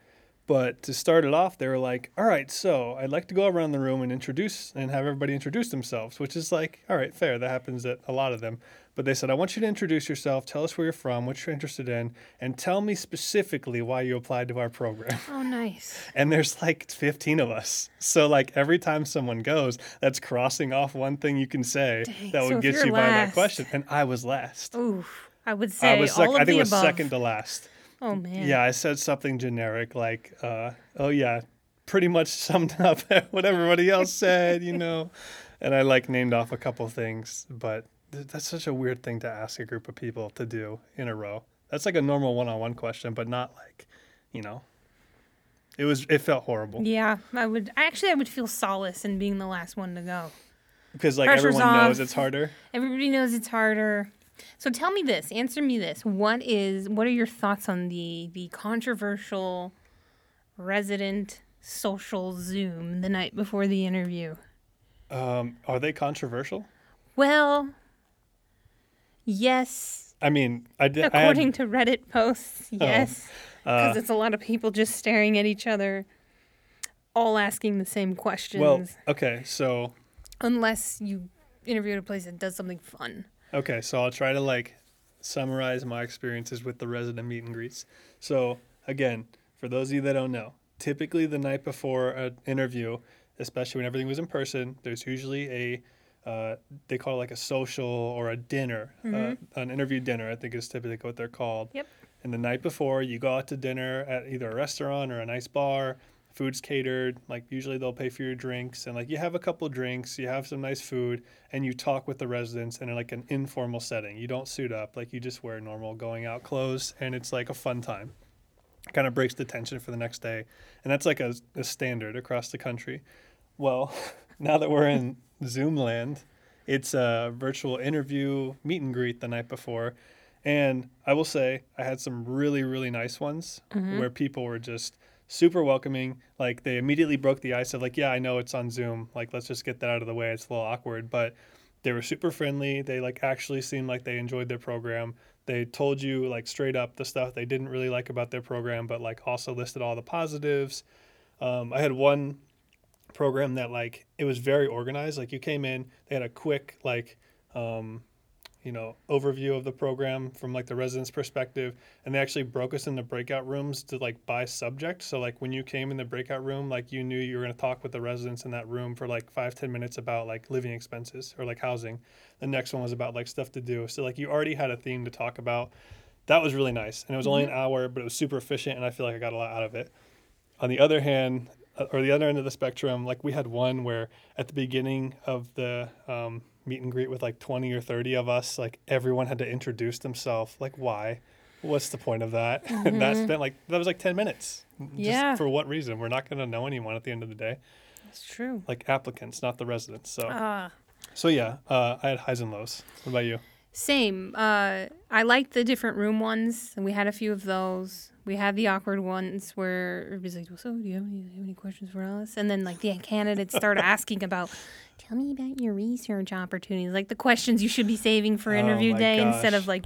Speaker 1: But to start it off, they were like, "All right, so I'd like to go around the room and introduce and have everybody introduce themselves," which is like, "All right, fair. That happens at a lot of them." But they said, "I want you to introduce yourself, tell us where you're from, what you're interested in, and tell me specifically why you applied to our program."
Speaker 2: Oh, nice.
Speaker 1: And there's like 15 of us. So like every time someone goes, that's crossing off one thing you can say
Speaker 2: Dang.
Speaker 1: that would
Speaker 2: if
Speaker 1: get you by that question. And I was last.
Speaker 2: Ooh, I would say
Speaker 1: I was sec-
Speaker 2: all
Speaker 1: I think it was
Speaker 2: above.
Speaker 1: second to last.
Speaker 2: Oh man.
Speaker 1: Yeah, I said something generic like, uh, "Oh yeah," pretty much summed up what everybody else said, you know. And I like named off a couple things, but that's such a weird thing to ask a group of people to do in a row. That's like a normal one-on-one question, but not like, you know. It was. It felt horrible
Speaker 2: Yeah, I would. Actually, I would feel solace in being the last one to go.
Speaker 1: because like
Speaker 2: pressure's
Speaker 1: everyone knows it's harder.
Speaker 2: Everybody knows it's harder. So tell me this. Answer me this. What is? What are your thoughts on the the controversial resident social Zoom the night before the interview?
Speaker 1: Um, are they controversial?
Speaker 2: Well, yes.
Speaker 1: I mean, I did. I had-
Speaker 2: According to Reddit posts, yes.
Speaker 1: uh,
Speaker 2: Because it's a lot of people just staring at each other, all asking the same questions.
Speaker 1: well, okay, so
Speaker 2: unless you interview at a place that does something fun.
Speaker 1: Okay, so I'll try to like summarize my experiences with the resident meet and greets. So again, for those of you that don't know, typically the night before an interview, especially when everything was in person, there's usually a uh, they call it like a social or a dinner, uh, an interview dinner. I think is typically what they're called.
Speaker 2: Yep.
Speaker 1: And the night before, you go out to dinner at either a restaurant or a nice bar. Food's catered. Like usually they'll pay for your drinks, and like you have a couple drinks, you have some nice food, and you talk with the residents in like an informal setting. You don't suit up, like you just wear normal going out clothes, and it's like a fun time. Kind of breaks the tension for the next day, and that's like a, a standard across the country. Well, now that we're in Zoom land, it's a virtual interview meet and greet the night before. And I will say, I had some really, really nice ones where people were just super welcoming. Like, they immediately broke the ice of, like, yeah, I know it's on Zoom. Like, let's just get that out of the way. It's a little awkward. But they were super friendly. They, like, actually seemed like they enjoyed their program. They told you, like, straight up the stuff they didn't really like about their program, but, like, also listed all the positives. Um, I had one program that like it was very organized. Like you came in they had a quick like um, you know overview of the program from like the residents perspective and they actually broke us into breakout rooms to like by subject. So like when you came in the breakout room like you knew you were going to talk with the residents in that room for like five ten minutes about like living expenses or like housing. The next one was about like stuff to do. So like you already had a theme to talk about. That was really nice and it was only an hour but it was super efficient and i feel like i got a lot out of it. On the other hand, or the other end of the spectrum, like we had one where at the beginning of the um, meet and greet with like 20 or 30 of us, like everyone had to introduce themselves. Like, why? What's the point of that? And that spent like, that was like 10 minutes. Just
Speaker 2: Yeah.
Speaker 1: For what reason? We're not going to know anyone at the end of the day.
Speaker 2: That's true.
Speaker 1: Like applicants, not the residents. So,
Speaker 2: Ah.
Speaker 1: so yeah, uh, I had highs and lows. What about you?
Speaker 2: Same. Uh, I liked the different room ones, and we had a few of those. We had the awkward ones where everybody's like, well, "So, do you have any, have any questions for us?" And then like the candidates start asking about, "Tell me about your research opportunities," like the questions you should be saving for
Speaker 1: Oh
Speaker 2: interview
Speaker 1: my
Speaker 2: day instead of like,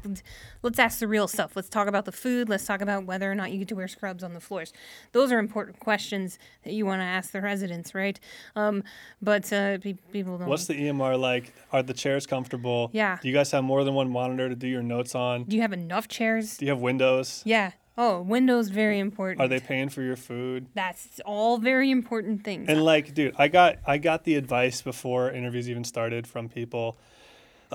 Speaker 2: "Let's ask the real stuff. Let's talk about the food. Let's talk about whether or not you get to wear scrubs on the floors." Those are important questions that you want to ask the residents, right? Um, but uh, pe- people don't.
Speaker 1: What's the EMR like? Are the chairs comfortable?
Speaker 2: Yeah.
Speaker 1: Do you guys have more than one monitor to do your notes on?
Speaker 2: do you have enough chairs?
Speaker 1: Do you have windows?
Speaker 2: Yeah. Oh, windows very important.
Speaker 1: Are they paying for your food?
Speaker 2: That's all very important things.
Speaker 1: And like, dude, I got I got the advice before interviews even started from people.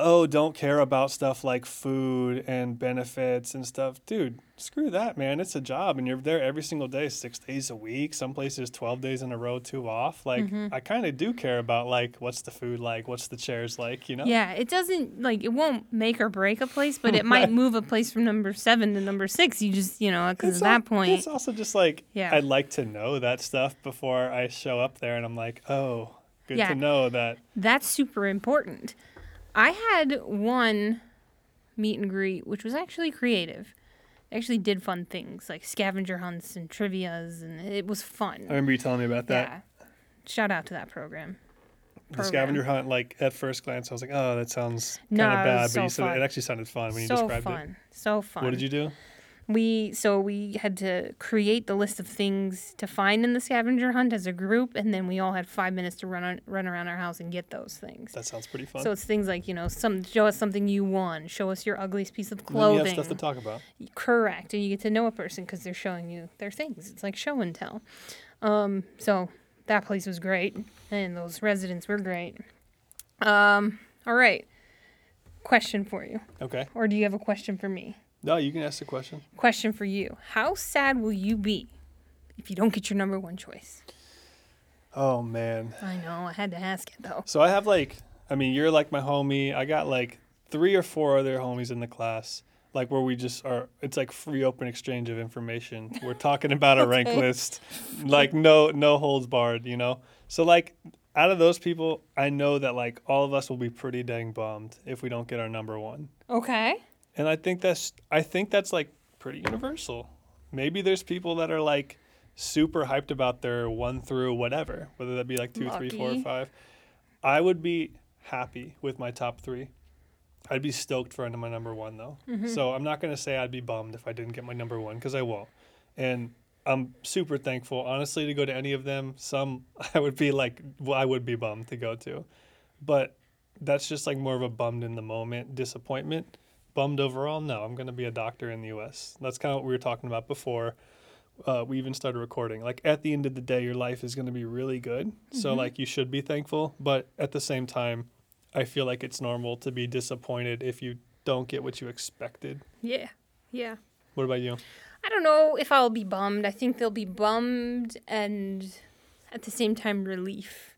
Speaker 1: Oh, don't care about stuff like food and benefits and stuff. Dude, screw that, man. It's a job and you're there every single day, 6 days a week, some places 12 days in a row, two off. Like
Speaker 2: Mm-hmm.
Speaker 1: I kind of do care about like what's the food like, what's the chairs like, you know?
Speaker 2: yeah, it doesn't like it won't make or break a place, but it might move a place from number seven to number six. You just you know because at that point,
Speaker 1: It's also just like
Speaker 2: Yeah.
Speaker 1: I'd like to know that stuff before I show up there and I'm like, "Oh, good
Speaker 2: Yeah.
Speaker 1: to know that
Speaker 2: that's super important. I had one meet and greet which was actually creative. They actually did fun things like scavenger hunts and trivia's, and it was fun.
Speaker 1: I remember you telling me about that.
Speaker 2: yeah, shout out to that program.
Speaker 1: the
Speaker 2: program.
Speaker 1: scavenger hunt like at first glance i was like oh that sounds kind
Speaker 2: No,
Speaker 1: of
Speaker 2: it
Speaker 1: bad but you said
Speaker 2: fun.
Speaker 1: it actually sounded fun when you
Speaker 2: so
Speaker 1: described
Speaker 2: fun,
Speaker 1: it
Speaker 2: so fun.
Speaker 1: what did you do
Speaker 2: we so we had to create the list of things to find in the scavenger hunt as a group, and then we all had five minutes to run on, run around our house and get those things.
Speaker 1: That sounds pretty fun.
Speaker 2: So it's things like you know, some show us something you won, show us your ugliest piece of
Speaker 1: And
Speaker 2: clothing.
Speaker 1: have stuff to talk about.
Speaker 2: Correct, and you get to know a person because they're showing you their things. It's like show and tell. Um, so that place was great, and those residents were great. Um, all right. Question for you,
Speaker 1: Okay.
Speaker 2: or do you have a question for me?
Speaker 1: No, you can ask the question.
Speaker 2: Question for you: How sad will you be if you don't get your number one choice?
Speaker 1: Oh man.
Speaker 2: I know I had to ask it though.
Speaker 1: So I have like, I mean, you're like my homie. I got like three or four other homies in the class, like where we just are. It's like free open exchange of information. We're talking about a rank list, like no no holds barred, you know. So like, out of those people, I know that like all of us will be pretty dang bummed if we don't get our number one.
Speaker 2: Okay.
Speaker 1: And I think that's I think that's like pretty universal. Maybe there's people that are like super hyped about their one through whatever, whether that be like two, three, four,
Speaker 2: Lucky.
Speaker 1: five. I would be happy with my top three. I'd be stoked for my number one though. Mm-hmm. So I'm not gonna say I'd be bummed if I didn't get my number one because I won't. And I'm super thankful, honestly, to go to any of them. Some I would be like, well, I would be bummed to go to, but that's just like more of a bummed in the moment disappointment bummed overall? No, I'm going to be a doctor in the U.S. That's kind of what we were talking about before uh, we even started recording. Like at the end of the day, your life is going to be really good. So like you should be thankful, but at the same time, I feel like it's normal to be disappointed if you don't get what you expected.
Speaker 2: Yeah. Yeah.
Speaker 1: What about you?
Speaker 2: I don't know if I'll be bummed. I think they'll be bummed and at the same time relief.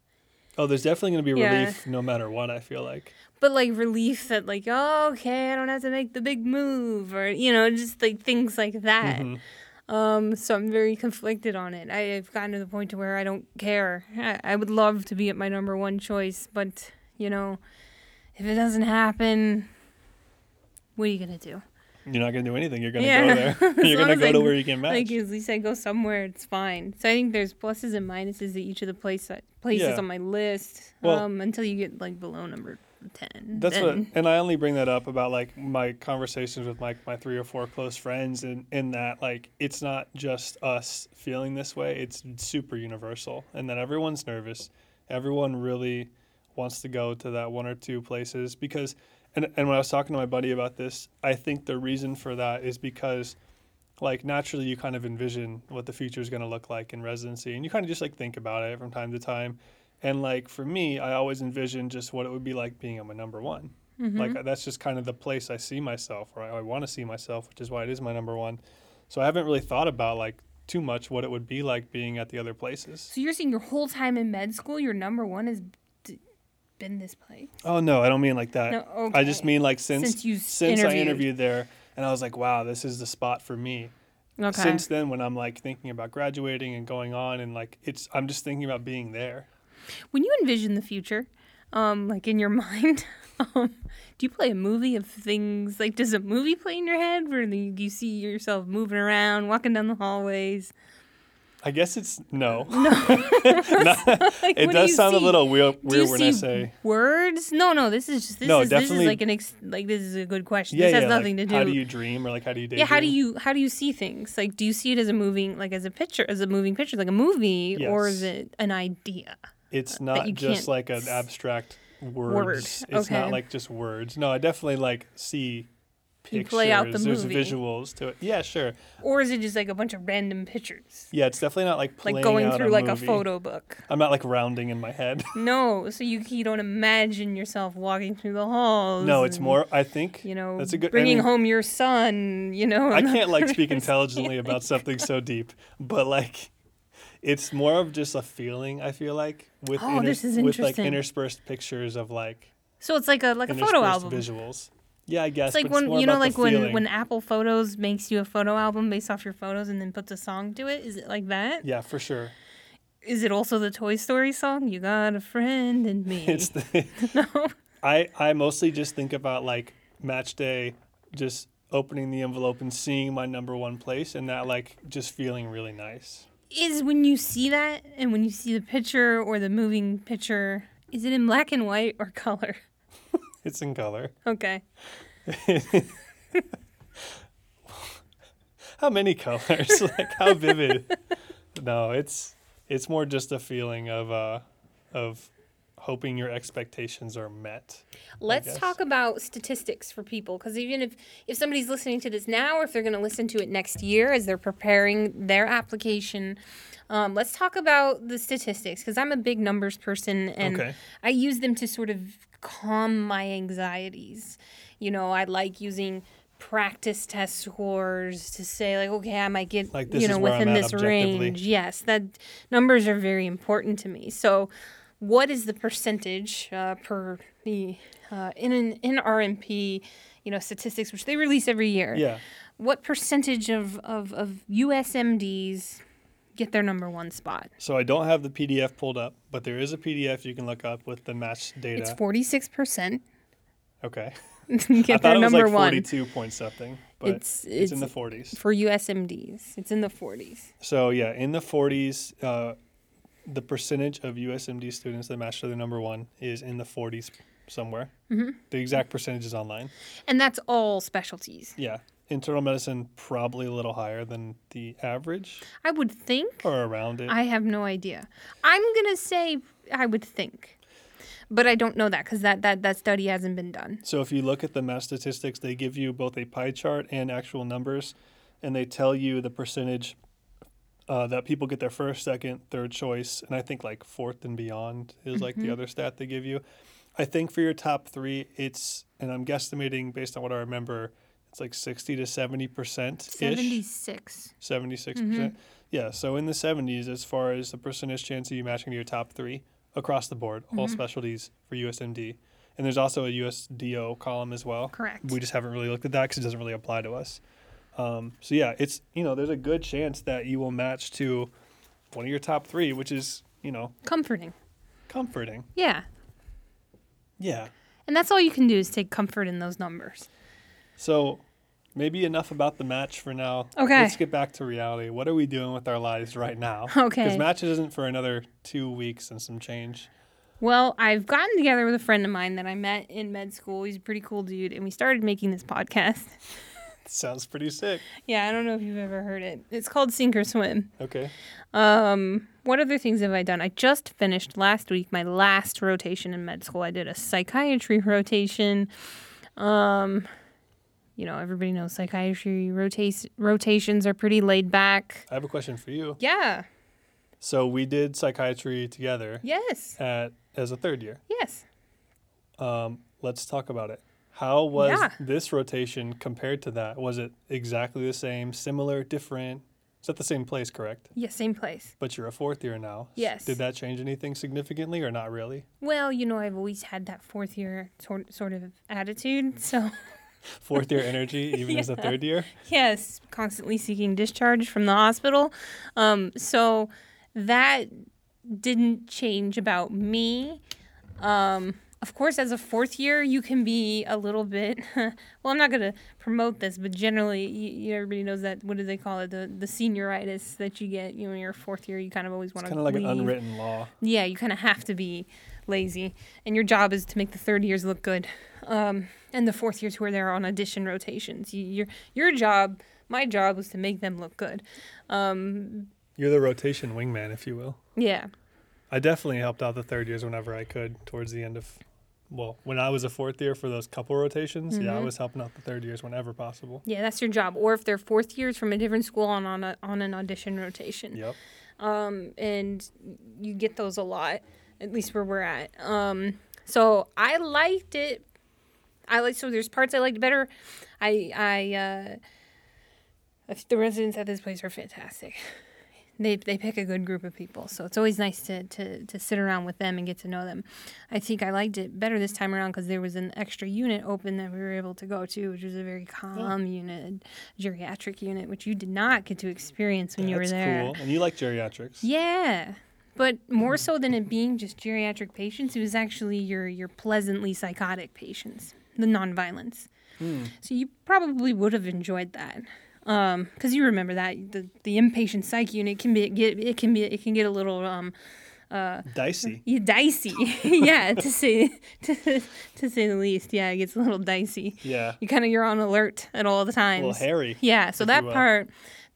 Speaker 1: Oh, there's definitely going to be
Speaker 2: Yeah.
Speaker 1: relief no matter what. I feel like.
Speaker 2: But like relief that like, oh, okay, I don't have to make the big move or you know, just like things like that.
Speaker 1: Mhm.
Speaker 2: Um, so I'm very conflicted on it. I've gotten to the point to where I don't care. I, I would love to be at my number one choice, but you know, if it doesn't happen, what are you gonna do?
Speaker 1: You're not going to do anything. You're going to
Speaker 2: Yeah.
Speaker 1: go there. You're going to go
Speaker 2: I
Speaker 1: to where you can match.
Speaker 2: Like at least I go somewhere, it's fine. So I think there's pluses and minuses to each of the place places
Speaker 1: Yeah.
Speaker 2: on my list.
Speaker 1: Well-
Speaker 2: um, until you get like below number ten.
Speaker 1: That's what, and I only bring that up about like my conversations with like my three or four close friends, and in that like it's not just us feeling this way; it's super universal, and that everyone's nervous. Everyone really wants to go to that one or two places because, and and when I was talking to my buddy about this, I think the reason for that is because. Like naturally, you kind of envision what the future is going to look like in residency, and you kind of just like think about it from time to time. And like for me, I always envision just what it would be like being at my number one.
Speaker 2: Mm-hmm.
Speaker 1: Like that's just kind of the place I see myself, or I, I want to see myself, which is why it is my number one. So I haven't really thought about like too much what it would be like being at the other places.
Speaker 2: So you're saying your whole time in med school, your number one has d- been this place?
Speaker 1: Oh no, I don't mean like that.
Speaker 2: No, okay.
Speaker 1: I just mean like since
Speaker 2: Since you
Speaker 1: since I
Speaker 2: interviewed.
Speaker 1: interviewed there, and I was like, wow, this is the spot for me.
Speaker 2: Okay.
Speaker 1: Since then, when I'm like thinking about graduating and going on, and like it's, I'm just thinking about being there.
Speaker 2: When you envision the future, um, like in your mind, um, do you play a movie of things? Like, does a movie play in your head where you, you see yourself moving around, walking down the hallways?
Speaker 1: I guess it's no.
Speaker 2: Like,
Speaker 1: it
Speaker 2: do
Speaker 1: does
Speaker 2: you
Speaker 1: sound a little weird,
Speaker 2: Do you
Speaker 1: weird when I
Speaker 2: see
Speaker 1: say.
Speaker 2: words? No, no. This is just this
Speaker 1: No,
Speaker 2: is this
Speaker 1: definitely-
Speaker 2: is like an ex- like this is a good question.
Speaker 1: Yeah,
Speaker 2: this has
Speaker 1: yeah.
Speaker 2: nothing
Speaker 1: like,
Speaker 2: to do.
Speaker 1: How do you dream, or like how do you daydream?
Speaker 2: yeah, how do you how do you see things? Like, do you see it as a moving, like as a picture, as a moving picture, like a movie, or is it an idea?
Speaker 1: It's not just like an abstract words.
Speaker 2: Word,
Speaker 1: It's
Speaker 2: okay.
Speaker 1: not like just words. No, I definitely like see pictures.
Speaker 2: You play out the
Speaker 1: There's
Speaker 2: movie.
Speaker 1: visuals to it. Yeah, sure.
Speaker 2: Or is it just like a bunch of random pictures,
Speaker 1: Yeah, it's definitely not like playing
Speaker 2: like going through
Speaker 1: a
Speaker 2: like
Speaker 1: movie.
Speaker 2: a photo book?
Speaker 1: I'm not like rounding in my head.
Speaker 2: No, so you you don't imagine yourself walking through the halls.
Speaker 1: no, it's
Speaker 2: and,
Speaker 1: more. I think
Speaker 2: You know,
Speaker 1: That's a good- I
Speaker 2: bringing
Speaker 1: mean-
Speaker 2: home your son. You know,
Speaker 1: I can't like speak intelligently about something so deep, but like. It's more of just a feeling. I feel like with
Speaker 2: Oh, is
Speaker 1: with like interspersed pictures of like
Speaker 2: So it's like a like a photo album.
Speaker 1: visuals. Yeah, I guess.
Speaker 2: It's like when
Speaker 1: more
Speaker 2: you know, like when
Speaker 1: feeling.
Speaker 2: when Apple Photos makes you a photo album based off your photos and then puts a song to it. Is it like that?
Speaker 1: Yeah, for sure.
Speaker 2: Is it also the Toy Story song? You got a friend in me.
Speaker 1: It's the,
Speaker 2: no.
Speaker 1: I I mostly just think about like match day, just opening the envelope and seeing my number one place, and that like just feeling really nice.
Speaker 2: Is when you see that and when you see the picture or the moving picture, is it in black and white or color?
Speaker 1: It's in color.
Speaker 2: Okay.
Speaker 1: how many colors? like how vivid? no, it's it's more just a feeling of uh of hoping your expectations are met.
Speaker 2: Let's talk about statistics for people because even if if somebody's listening to this now or if they're going to listen to it next year as they're preparing their application, um, let's talk about the statistics because I'm a big numbers person and
Speaker 1: Okay.
Speaker 2: I use them to sort of calm my anxieties. You know, I like using practice test scores to say like okay i might get
Speaker 1: Like,
Speaker 2: you know
Speaker 1: is where I'm
Speaker 2: within this range yes that numbers are very important to me so what is the percentage uh, per the uh, in an NRMP, you know, statistics which they release every year?
Speaker 1: Yeah.
Speaker 2: What percentage of, of, of USMDs get their number one spot?
Speaker 1: So I don't have the PDF pulled up, but there is a PDF you can look up with the match data.
Speaker 2: It's forty six percent
Speaker 1: okay.
Speaker 2: get
Speaker 1: I
Speaker 2: their
Speaker 1: thought it was
Speaker 2: number
Speaker 1: like
Speaker 2: one
Speaker 1: 42 point something, but
Speaker 2: It's-
Speaker 1: it's, in the 40s.
Speaker 2: for USMDs. It's in the forties.
Speaker 1: So yeah, in the 40s, uh, the percentage of USMD students that match to their number one is in the 40s somewhere. Mm-hmm. The exact percentage is online.
Speaker 2: And that's all specialties.
Speaker 1: Yeah, internal medicine probably a little higher than the average
Speaker 2: I would think.
Speaker 1: or around it.
Speaker 2: I have no idea. I'm gonna say I would think. But I don't know that because that, that, that study hasn't been done.
Speaker 1: So if you look at the math statistics, they give you both a pie chart and actual numbers, and they tell you the percentage uh, that people get their first, second, third choice, and I think like fourth and beyond is like the mm-hmm. other stat they give you. I think for your top three, it's and I'm guesstimating based on what I remember, it's like sixty to seventy percent
Speaker 2: Seventy six.
Speaker 1: seventy six percent. Yeah, so in the seventies, as far as the percentage chance of you matching to your top three across the board, all mm-hmm. specialties for USMD. And there's also a USDO column as well.
Speaker 2: Correct.
Speaker 1: We just haven't really looked at that because it doesn't really apply to us. Um, so yeah, it's you know there's a good chance that you will match to one of your top three, which is you know
Speaker 2: Comforting.
Speaker 1: comforting.
Speaker 2: Yeah.
Speaker 1: Yeah.
Speaker 2: And that's all you can do is take comfort in those numbers.
Speaker 1: So maybe enough about the match for now.
Speaker 2: Okay.
Speaker 1: Let's get back to reality. What are we doing with our lives right now?
Speaker 2: Okay.
Speaker 1: Because matches isn't for another two weeks and some change.
Speaker 2: Well, I've gotten together with a friend of mine that I met in med school. He's a pretty cool dude, and we started making this podcast.
Speaker 1: Sounds pretty sick.
Speaker 2: Yeah, I don't know if you've ever heard it. It's called Sink or Swim.
Speaker 1: Okay.
Speaker 2: Um, what other things have I done? I just finished last week my last rotation in med school. I did a psychiatry rotation. Um, you know, everybody knows psychiatry rota- rotations are pretty laid back.
Speaker 1: I have a question for you.
Speaker 2: Yeah.
Speaker 1: So we did psychiatry together
Speaker 2: Yes.
Speaker 1: at as a third year.
Speaker 2: Yes.
Speaker 1: Um, let's talk about it. How was
Speaker 2: Yeah.
Speaker 1: this rotation compared to that? Was it exactly the same, similar, different? It's at the same place, correct?
Speaker 2: Yeah, same place.
Speaker 1: But you're a fourth year now.
Speaker 2: Yes.
Speaker 1: Did that change anything significantly or not really?
Speaker 2: Well, you know, I've always had that fourth year sort sort of attitude. So,
Speaker 1: Fourth year energy, even as a third year?
Speaker 2: yes, constantly seeking discharge from the hospital. Um, so that didn't change about me. Um, of course, as a fourth year, you can be a little bit. well, I'm not going to promote this, but generally, you, everybody knows that. What do they call it? The the senioritis that you get. You know, in your fourth year, you kind of always want to.
Speaker 1: Kind of like an unwritten law.
Speaker 2: Yeah, you kind of have to be lazy, and your job is to make the third years look good, um, and the fourth years who are there on audition rotations. You, your your job, my job, was to make them look good. Um,
Speaker 1: You're the rotation wingman, if you will.
Speaker 2: yeah,
Speaker 1: I definitely helped out the third years whenever I could towards the end of, well, when I was a fourth year for those couple rotations, yeah, I
Speaker 2: Mhm.
Speaker 1: was helping out the third years whenever possible.
Speaker 2: yeah, that's your job. Or if they're fourth years from a different school on on, a, on an audition rotation,
Speaker 1: Yep.
Speaker 2: um, and you get those a lot, at least where we're at. Um, so I liked it. I like so there's parts I liked better. I I uh, the residents at this place are fantastic. They they pick a good group of people, so it's always nice to to to sit around with them and get to know them. I think I liked it better this time around because there was an extra unit open that we were able to go to, which was a very calm unit, geriatric unit, which you did not get to experience when you were
Speaker 1: That's
Speaker 2: there.
Speaker 1: cool. And you like geriatrics.
Speaker 2: Yeah. But more so than it being just geriatric patients, it was actually your your pleasantly psychotic patients, the nonviolence.
Speaker 1: Hmm.
Speaker 2: So you probably would have enjoyed that, because you remember that the the inpatient psych unit can be get it can be it can get a little um, uh,
Speaker 1: Dicey.
Speaker 2: Yeah, dicey. yeah, to say to, to say the least. Yeah, it gets a little dicey.
Speaker 1: Yeah.
Speaker 2: You kind of you're on alert at all the
Speaker 1: A
Speaker 2: times.
Speaker 1: little hairy.
Speaker 2: Yeah, so that part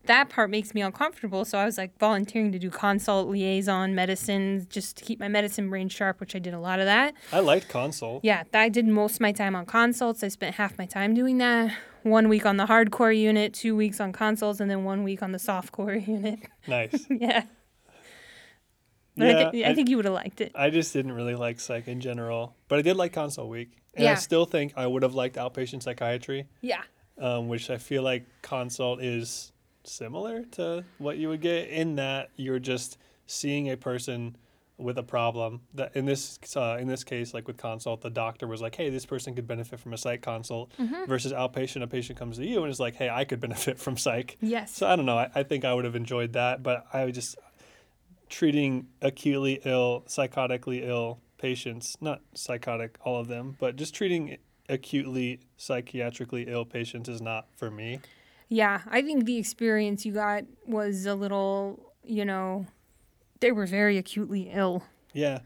Speaker 2: that part makes me uncomfortable. So I was like volunteering to do consult liaison medicine just to keep my medicine brain sharp, which I did a lot of that.
Speaker 1: I liked consult.
Speaker 2: Yeah, I did most of my time on consults. I spent half my time doing that. One week on the hardcore unit, two weeks on consults, and then one week on the softcore unit.
Speaker 1: Nice.
Speaker 2: yeah. But I,
Speaker 1: Yeah,
Speaker 2: I,
Speaker 1: I-
Speaker 2: think you would have liked it.
Speaker 1: I just didn't really like psych in general, but I did like consult week. And I still think I would have liked outpatient psychiatry,
Speaker 2: Yeah.
Speaker 1: um, which I feel like consult is similar to what you would get in that you're just seeing a person with a problem that in this uh, in this case like with consult the doctor was like hey this person could benefit from a psych consult
Speaker 2: Mm-hmm.
Speaker 1: versus outpatient a patient comes to you and is like hey I could benefit from psych
Speaker 2: Yes.
Speaker 1: so I don't know. I, I think I would have enjoyed that, but I would just treating acutely ill, psychotically ill patients, not psychotic, all of them, but just treating acutely psychiatrically ill patients is not for me.
Speaker 2: Yeah, I think the experience you got was a little, you know, they were very acutely ill.
Speaker 1: Yeah.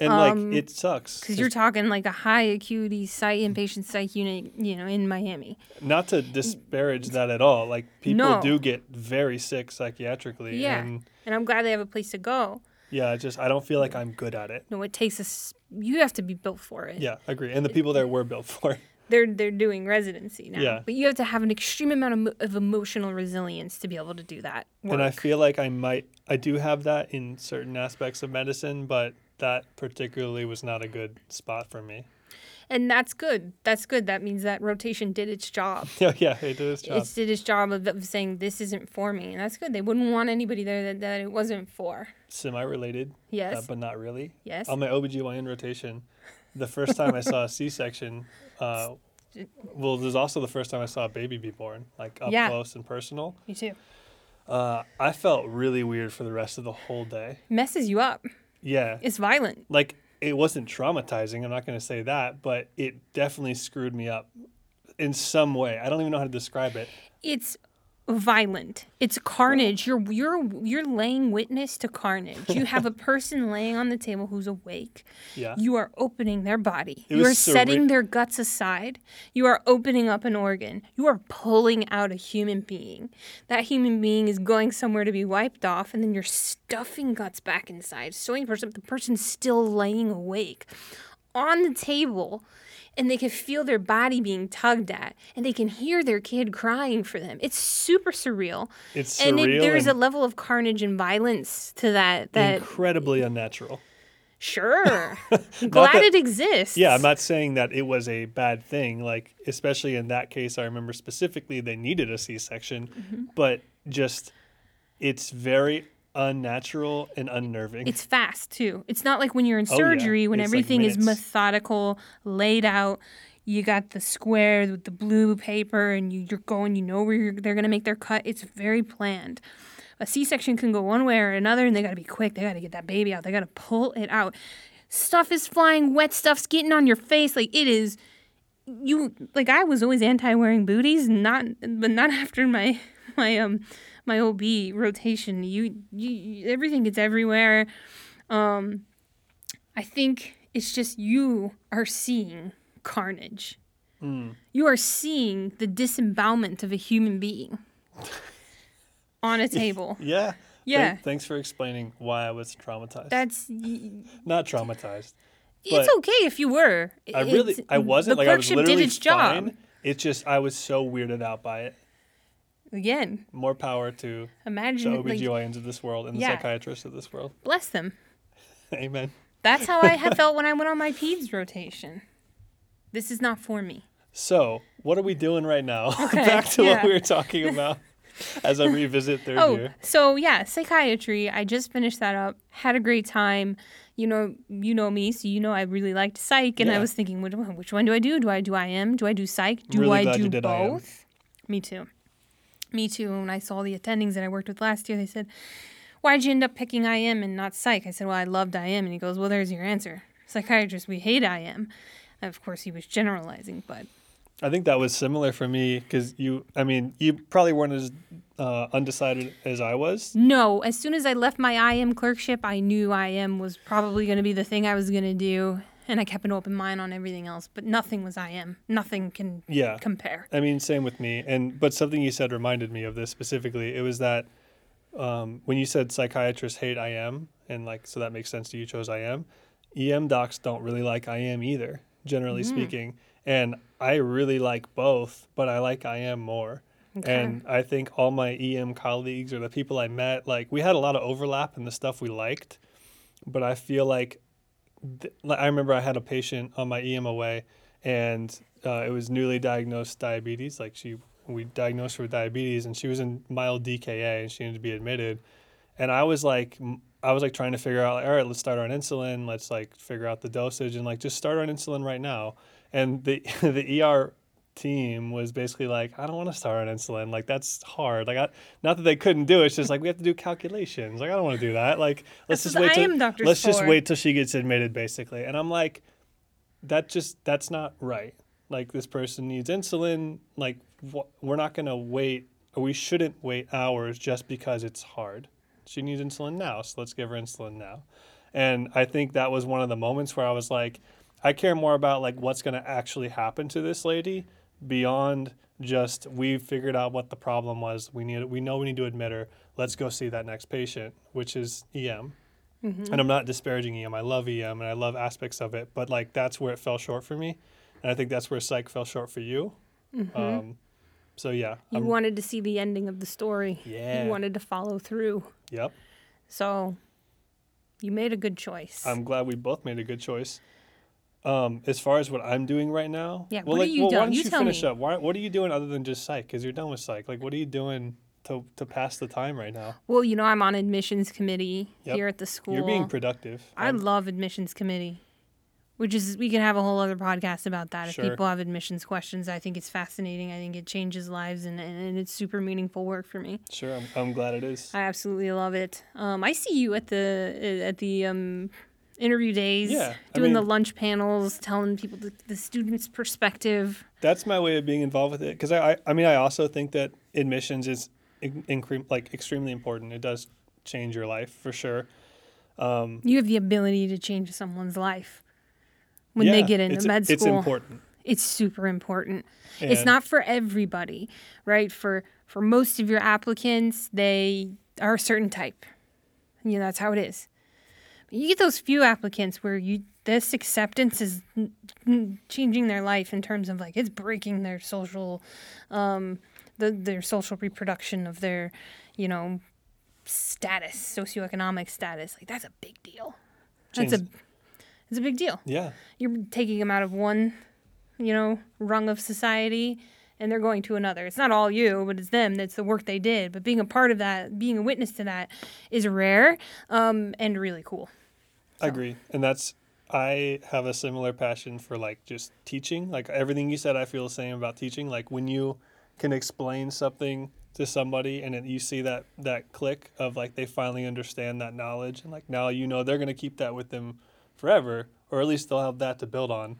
Speaker 1: And
Speaker 2: Um,
Speaker 1: like it sucks.
Speaker 2: Because you're talking like a high acuity psych inpatient psych unit, you know, in Miami.
Speaker 1: not to disparage that at all. Like people
Speaker 2: No.
Speaker 1: do get very sick psychiatrically
Speaker 2: Yeah.
Speaker 1: and
Speaker 2: And I'm glad they have a place to go.
Speaker 1: yeah, it's just I don't feel like I'm good at it.
Speaker 2: No, it takes us. You have to be built for it.
Speaker 1: Yeah, I agree. And the people there were built for it.
Speaker 2: They're they're doing residency now.
Speaker 1: Yeah.
Speaker 2: But you have to have an extreme amount of, of emotional resilience to be able to do that. Work.
Speaker 1: And I feel like I might, I do have that in certain aspects of medicine, but that particularly was not a good spot for me.
Speaker 2: and that's good. That's good. That means that rotation did its job.
Speaker 1: Yeah, yeah, it did its job.
Speaker 2: It did its job of, of saying this isn't for me, and that's good. They wouldn't want anybody there that, that it wasn't for.
Speaker 1: Semi-related,
Speaker 2: Yes.
Speaker 1: uh, but not really.
Speaker 2: yes.
Speaker 1: On my OBGYN rotation, the first time I saw a C-section, uh, well, there's also the first time I saw a baby be born, like up
Speaker 2: Yeah.
Speaker 1: close and personal.
Speaker 2: me too.
Speaker 1: Uh, I felt really weird for the rest of the whole day.
Speaker 2: Messes you up.
Speaker 1: Yeah,
Speaker 2: It's violent.
Speaker 1: like it wasn't traumatizing. I'm not going to say that, but it definitely screwed me up in some way. I don't even know how to describe it.
Speaker 2: It's violent. It's carnage. You're you're you're laying witness to carnage. You have a person laying on the table who's awake.
Speaker 1: Yeah.
Speaker 2: You are opening their body.
Speaker 1: It
Speaker 2: you are setting their guts aside. You are opening up an organ. You are pulling out a human being. That human being is going somewhere to be wiped off, and then you're stuffing guts back inside, sewing person. The person's still laying awake on the table. And they can feel their body being tugged at, and they can hear their kid crying for them. It's super surreal,
Speaker 1: It's
Speaker 2: and
Speaker 1: surreal
Speaker 2: it, there's a level of carnage and violence to that. That
Speaker 1: incredibly unnatural.
Speaker 2: Sure. Glad
Speaker 1: that-
Speaker 2: it exists.
Speaker 1: Yeah, I'm not saying that it was a bad thing. Like, especially in that case, I remember specifically they needed a C-section,
Speaker 2: Mm-hmm.
Speaker 1: but just it's very unnatural and unnerving.
Speaker 2: It's fast too. It's not like when you're in
Speaker 1: Oh, yeah.
Speaker 2: surgery when
Speaker 1: It's like
Speaker 2: everything is methodical, laid out. You got the square with the blue paper, and you, you're going. You know where you're, they're gonna make their cut. It's very planned. A C-section can go one way or another, and they gotta be quick. They gotta get that baby out. They gotta pull it out. Stuff is flying. Wet stuff's getting on your face. Like it is. You like I was always anti wearing booties, not but not after my my um my OB rotation. You you everything gets everywhere. Um, I think it's just you are seeing carnage.
Speaker 1: Mm.
Speaker 2: You are seeing the disembowelment of a human being on a table.
Speaker 1: yeah.
Speaker 2: Yeah.
Speaker 1: thanks for explaining why I was traumatized.
Speaker 2: That's y-
Speaker 1: Not traumatized.
Speaker 2: it's okay if you were.
Speaker 1: I really,
Speaker 2: It's-
Speaker 1: I wasn't
Speaker 2: The
Speaker 1: like I was literally
Speaker 2: did its job.
Speaker 1: fine. It's just I was so weirded out by it.
Speaker 2: Again,
Speaker 1: More power to the
Speaker 2: imagine like
Speaker 1: OBGYNs of this world and the
Speaker 2: Yeah.
Speaker 1: psychiatrists of this world.
Speaker 2: bless them.
Speaker 1: Amen.
Speaker 2: That's how I felt when I went on my peds rotation. This is not for me.
Speaker 1: So, what are we doing right now?
Speaker 2: Okay,
Speaker 1: Back to what we were talking about as I revisit third
Speaker 2: Oh,
Speaker 1: year.
Speaker 2: so yeah, psychiatry. I just finished that up. Had a great time. You know, you know me, so you know I really liked psych, and I was thinking, which one, which one do I do? Do I do IM? Do I do psych? Do
Speaker 1: Really
Speaker 2: I do
Speaker 1: you did IM.
Speaker 2: both? Me too. Me too. When I saw the attendings that I worked with last year, they said, "Why'd you end up picking IM and not psych?" I said, "Well, I loved IM," and he goes, "Well, there's your answer. Psychiatrists, we hate IM." And of course, he was generalizing, but
Speaker 1: I think that was similar for me because you, I mean, you probably weren't as uh, undecided as I was.
Speaker 2: No, as soon as I left my IM clerkship, I knew IM was probably going to be the thing I was going to do. And I kept an open mind on everything else, but nothing was IM. Nothing can
Speaker 1: Yeah.
Speaker 2: compare.
Speaker 1: I mean, same with me. And but something you said reminded me of this specifically. It was that um, when you said psychiatrists hate IM, and like so that makes sense to you chose IM. EM docs don't really like IM either, generally speaking. And I really like both, but I like IM more.
Speaker 2: Okay.
Speaker 1: And I think all my EM colleagues or the people I met, like we had a lot of overlap in the stuff we liked, but I feel like, I remember I had a patient on my EMOA, and uh, it was newly diagnosed diabetes. Like she, we diagnosed her with diabetes, and she was in mild DKA, and she needed to be admitted. And I was like, I was like trying to figure out, like, all right, let's start on insulin. Let's like figure out the dosage, and like just start on insulin right now. And the the ER team was basically like, I don't want to start on insulin. Like that's hard. Like I, not that they couldn't do it. It's just like we have to do calculations. Like I don't want to do that. Like let's
Speaker 2: That's
Speaker 1: just wait. Till, let's just wait till she gets admitted, basically. And I'm like, that just that's not right. Like this person needs insulin. Like wh- we're not gonna wait. Or we shouldn't wait hours just because it's hard. She needs insulin now, so let's give her insulin now. And I think that was one of the moments where I was like, I care more about like what's going to actually happen to this lady beyond just we figured out what the problem was. We need we know we need to admit her. Let's go see that next patient, which is EM. And I'm not disparaging EM. I love EM and I love aspects of it, but like that's where it fell short for me, and I think that's where psych fell short for you. Um, so yeah,
Speaker 2: You
Speaker 1: I'm-
Speaker 2: wanted to see the ending of the story.
Speaker 1: Yeah.
Speaker 2: You wanted to follow through.
Speaker 1: yep.
Speaker 2: So you made a good choice.
Speaker 1: I'm glad we both made a good choice. Um, as far as what I'm doing right now,
Speaker 2: Yeah,
Speaker 1: Well,
Speaker 2: what are
Speaker 1: like,
Speaker 2: you
Speaker 1: well, why don't
Speaker 2: You
Speaker 1: you
Speaker 2: tell
Speaker 1: finish
Speaker 2: me.
Speaker 1: up? Why, what are you doing other than just psych? Because you're done with psych. Like, what are you doing to to pass the time right now?
Speaker 2: well, you know, I'm on admissions committee
Speaker 1: Yep.
Speaker 2: here at the school.
Speaker 1: You're being productive.
Speaker 2: I
Speaker 1: I'm-
Speaker 2: love admissions committee, which is we can have a whole other podcast about that if people have admissions questions. I think it's fascinating. I think it changes lives and, and, and it's super meaningful work for me.
Speaker 1: sure. I'm, I'm glad it is.
Speaker 2: I absolutely love it. Um, I see you at the at the um, interview days,
Speaker 1: Yeah, I
Speaker 2: doing the lunch panels, telling people the, the students' perspective.
Speaker 1: That's my way of being involved with it. Because I, I, I mean, I also think that admissions is incre- like extremely important. It does change your life for sure.
Speaker 2: Um, you have the ability to change someone's life when they get into med school.
Speaker 1: It's important.
Speaker 2: it's super important. it's not for everybody, right? For for most of your applicants, they are a certain type. You know, that's how it is. You get those few applicants where you this acceptance is changing their life in terms of like it's breaking their social um the, their social reproduction of their, you know, status, socioeconomic status. Like that's a big deal. That's a it's a big deal
Speaker 1: Yeah.
Speaker 2: you're taking them out of one, you know, rung of society and they're going to another. It's not all you, but it's them. That's the work they did. But being a part of that, being a witness to that is rare um, and really cool.
Speaker 1: I agree. And that's I have a similar passion for like just teaching. Like everything you said I feel the same about teaching. Like when you can explain something to somebody and then you see that that click of like they finally understand that knowledge and like now you know they're going to keep that with them forever or at least they'll have that to build on.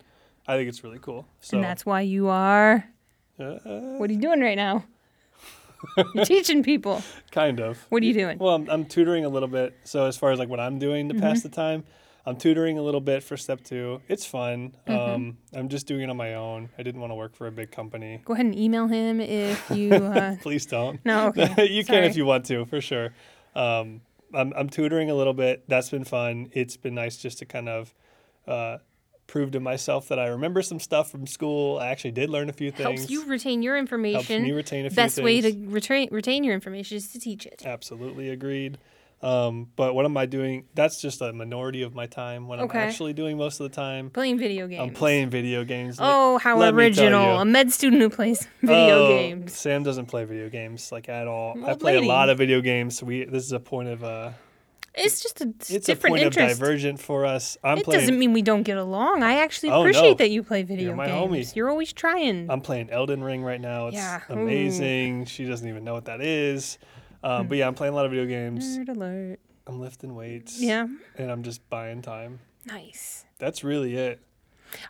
Speaker 1: I think it's really cool. So
Speaker 2: and that's why you are.
Speaker 1: uh,
Speaker 2: What are you doing right now? You're teaching people.
Speaker 1: kind of.
Speaker 2: What are you doing?
Speaker 1: Well, I'm, I'm tutoring a little bit. So as far as like what I'm doing to pass
Speaker 2: Mm-hmm.
Speaker 1: the time, I'm tutoring a little bit for step two. It's fun.
Speaker 2: Mm-hmm.
Speaker 1: Um, I'm just doing it on my own. I didn't want to work for a big company.
Speaker 2: Go ahead and email him if you. Uh,
Speaker 1: Please don't.
Speaker 2: no, okay.
Speaker 1: you can if you want to, for sure. Um, I'm, I'm tutoring a little bit. That's been fun. It's been nice just to kind of uh, prove to myself that I remember some stuff from school. I actually did learn a few things.
Speaker 2: Helps you retain your information.
Speaker 1: Helps me retain a few
Speaker 2: Best way to retain retain your information is to teach it.
Speaker 1: Absolutely agreed. Um, but what am I doing? That's just a minority of my time. What
Speaker 2: Okay.
Speaker 1: I'm actually doing most of the time,
Speaker 2: Playing video games.
Speaker 1: I'm playing video games.
Speaker 2: Oh, how
Speaker 1: let
Speaker 2: original! A med student who plays video
Speaker 1: Oh,
Speaker 2: games.
Speaker 1: Sam doesn't play video games like at all. I play
Speaker 2: lady.
Speaker 1: a lot of video games. We this is a point of uh,
Speaker 2: It's just a
Speaker 1: it's a point
Speaker 2: interest.
Speaker 1: of divergent for us. I'm
Speaker 2: it
Speaker 1: playing.
Speaker 2: doesn't mean we don't get along. I actually
Speaker 1: Oh,
Speaker 2: appreciate
Speaker 1: no.
Speaker 2: that you play video You're
Speaker 1: my
Speaker 2: games.
Speaker 1: homie.
Speaker 2: You're always trying.
Speaker 1: I'm playing Elden Ring right now. It's
Speaker 2: Yeah. Ooh.
Speaker 1: amazing. She doesn't even know what that is. Um, but yeah, I'm playing a lot of video games.
Speaker 2: Nerd alert.
Speaker 1: I'm lifting weights.
Speaker 2: Yeah.
Speaker 1: And I'm just buying time.
Speaker 2: Nice.
Speaker 1: That's really it.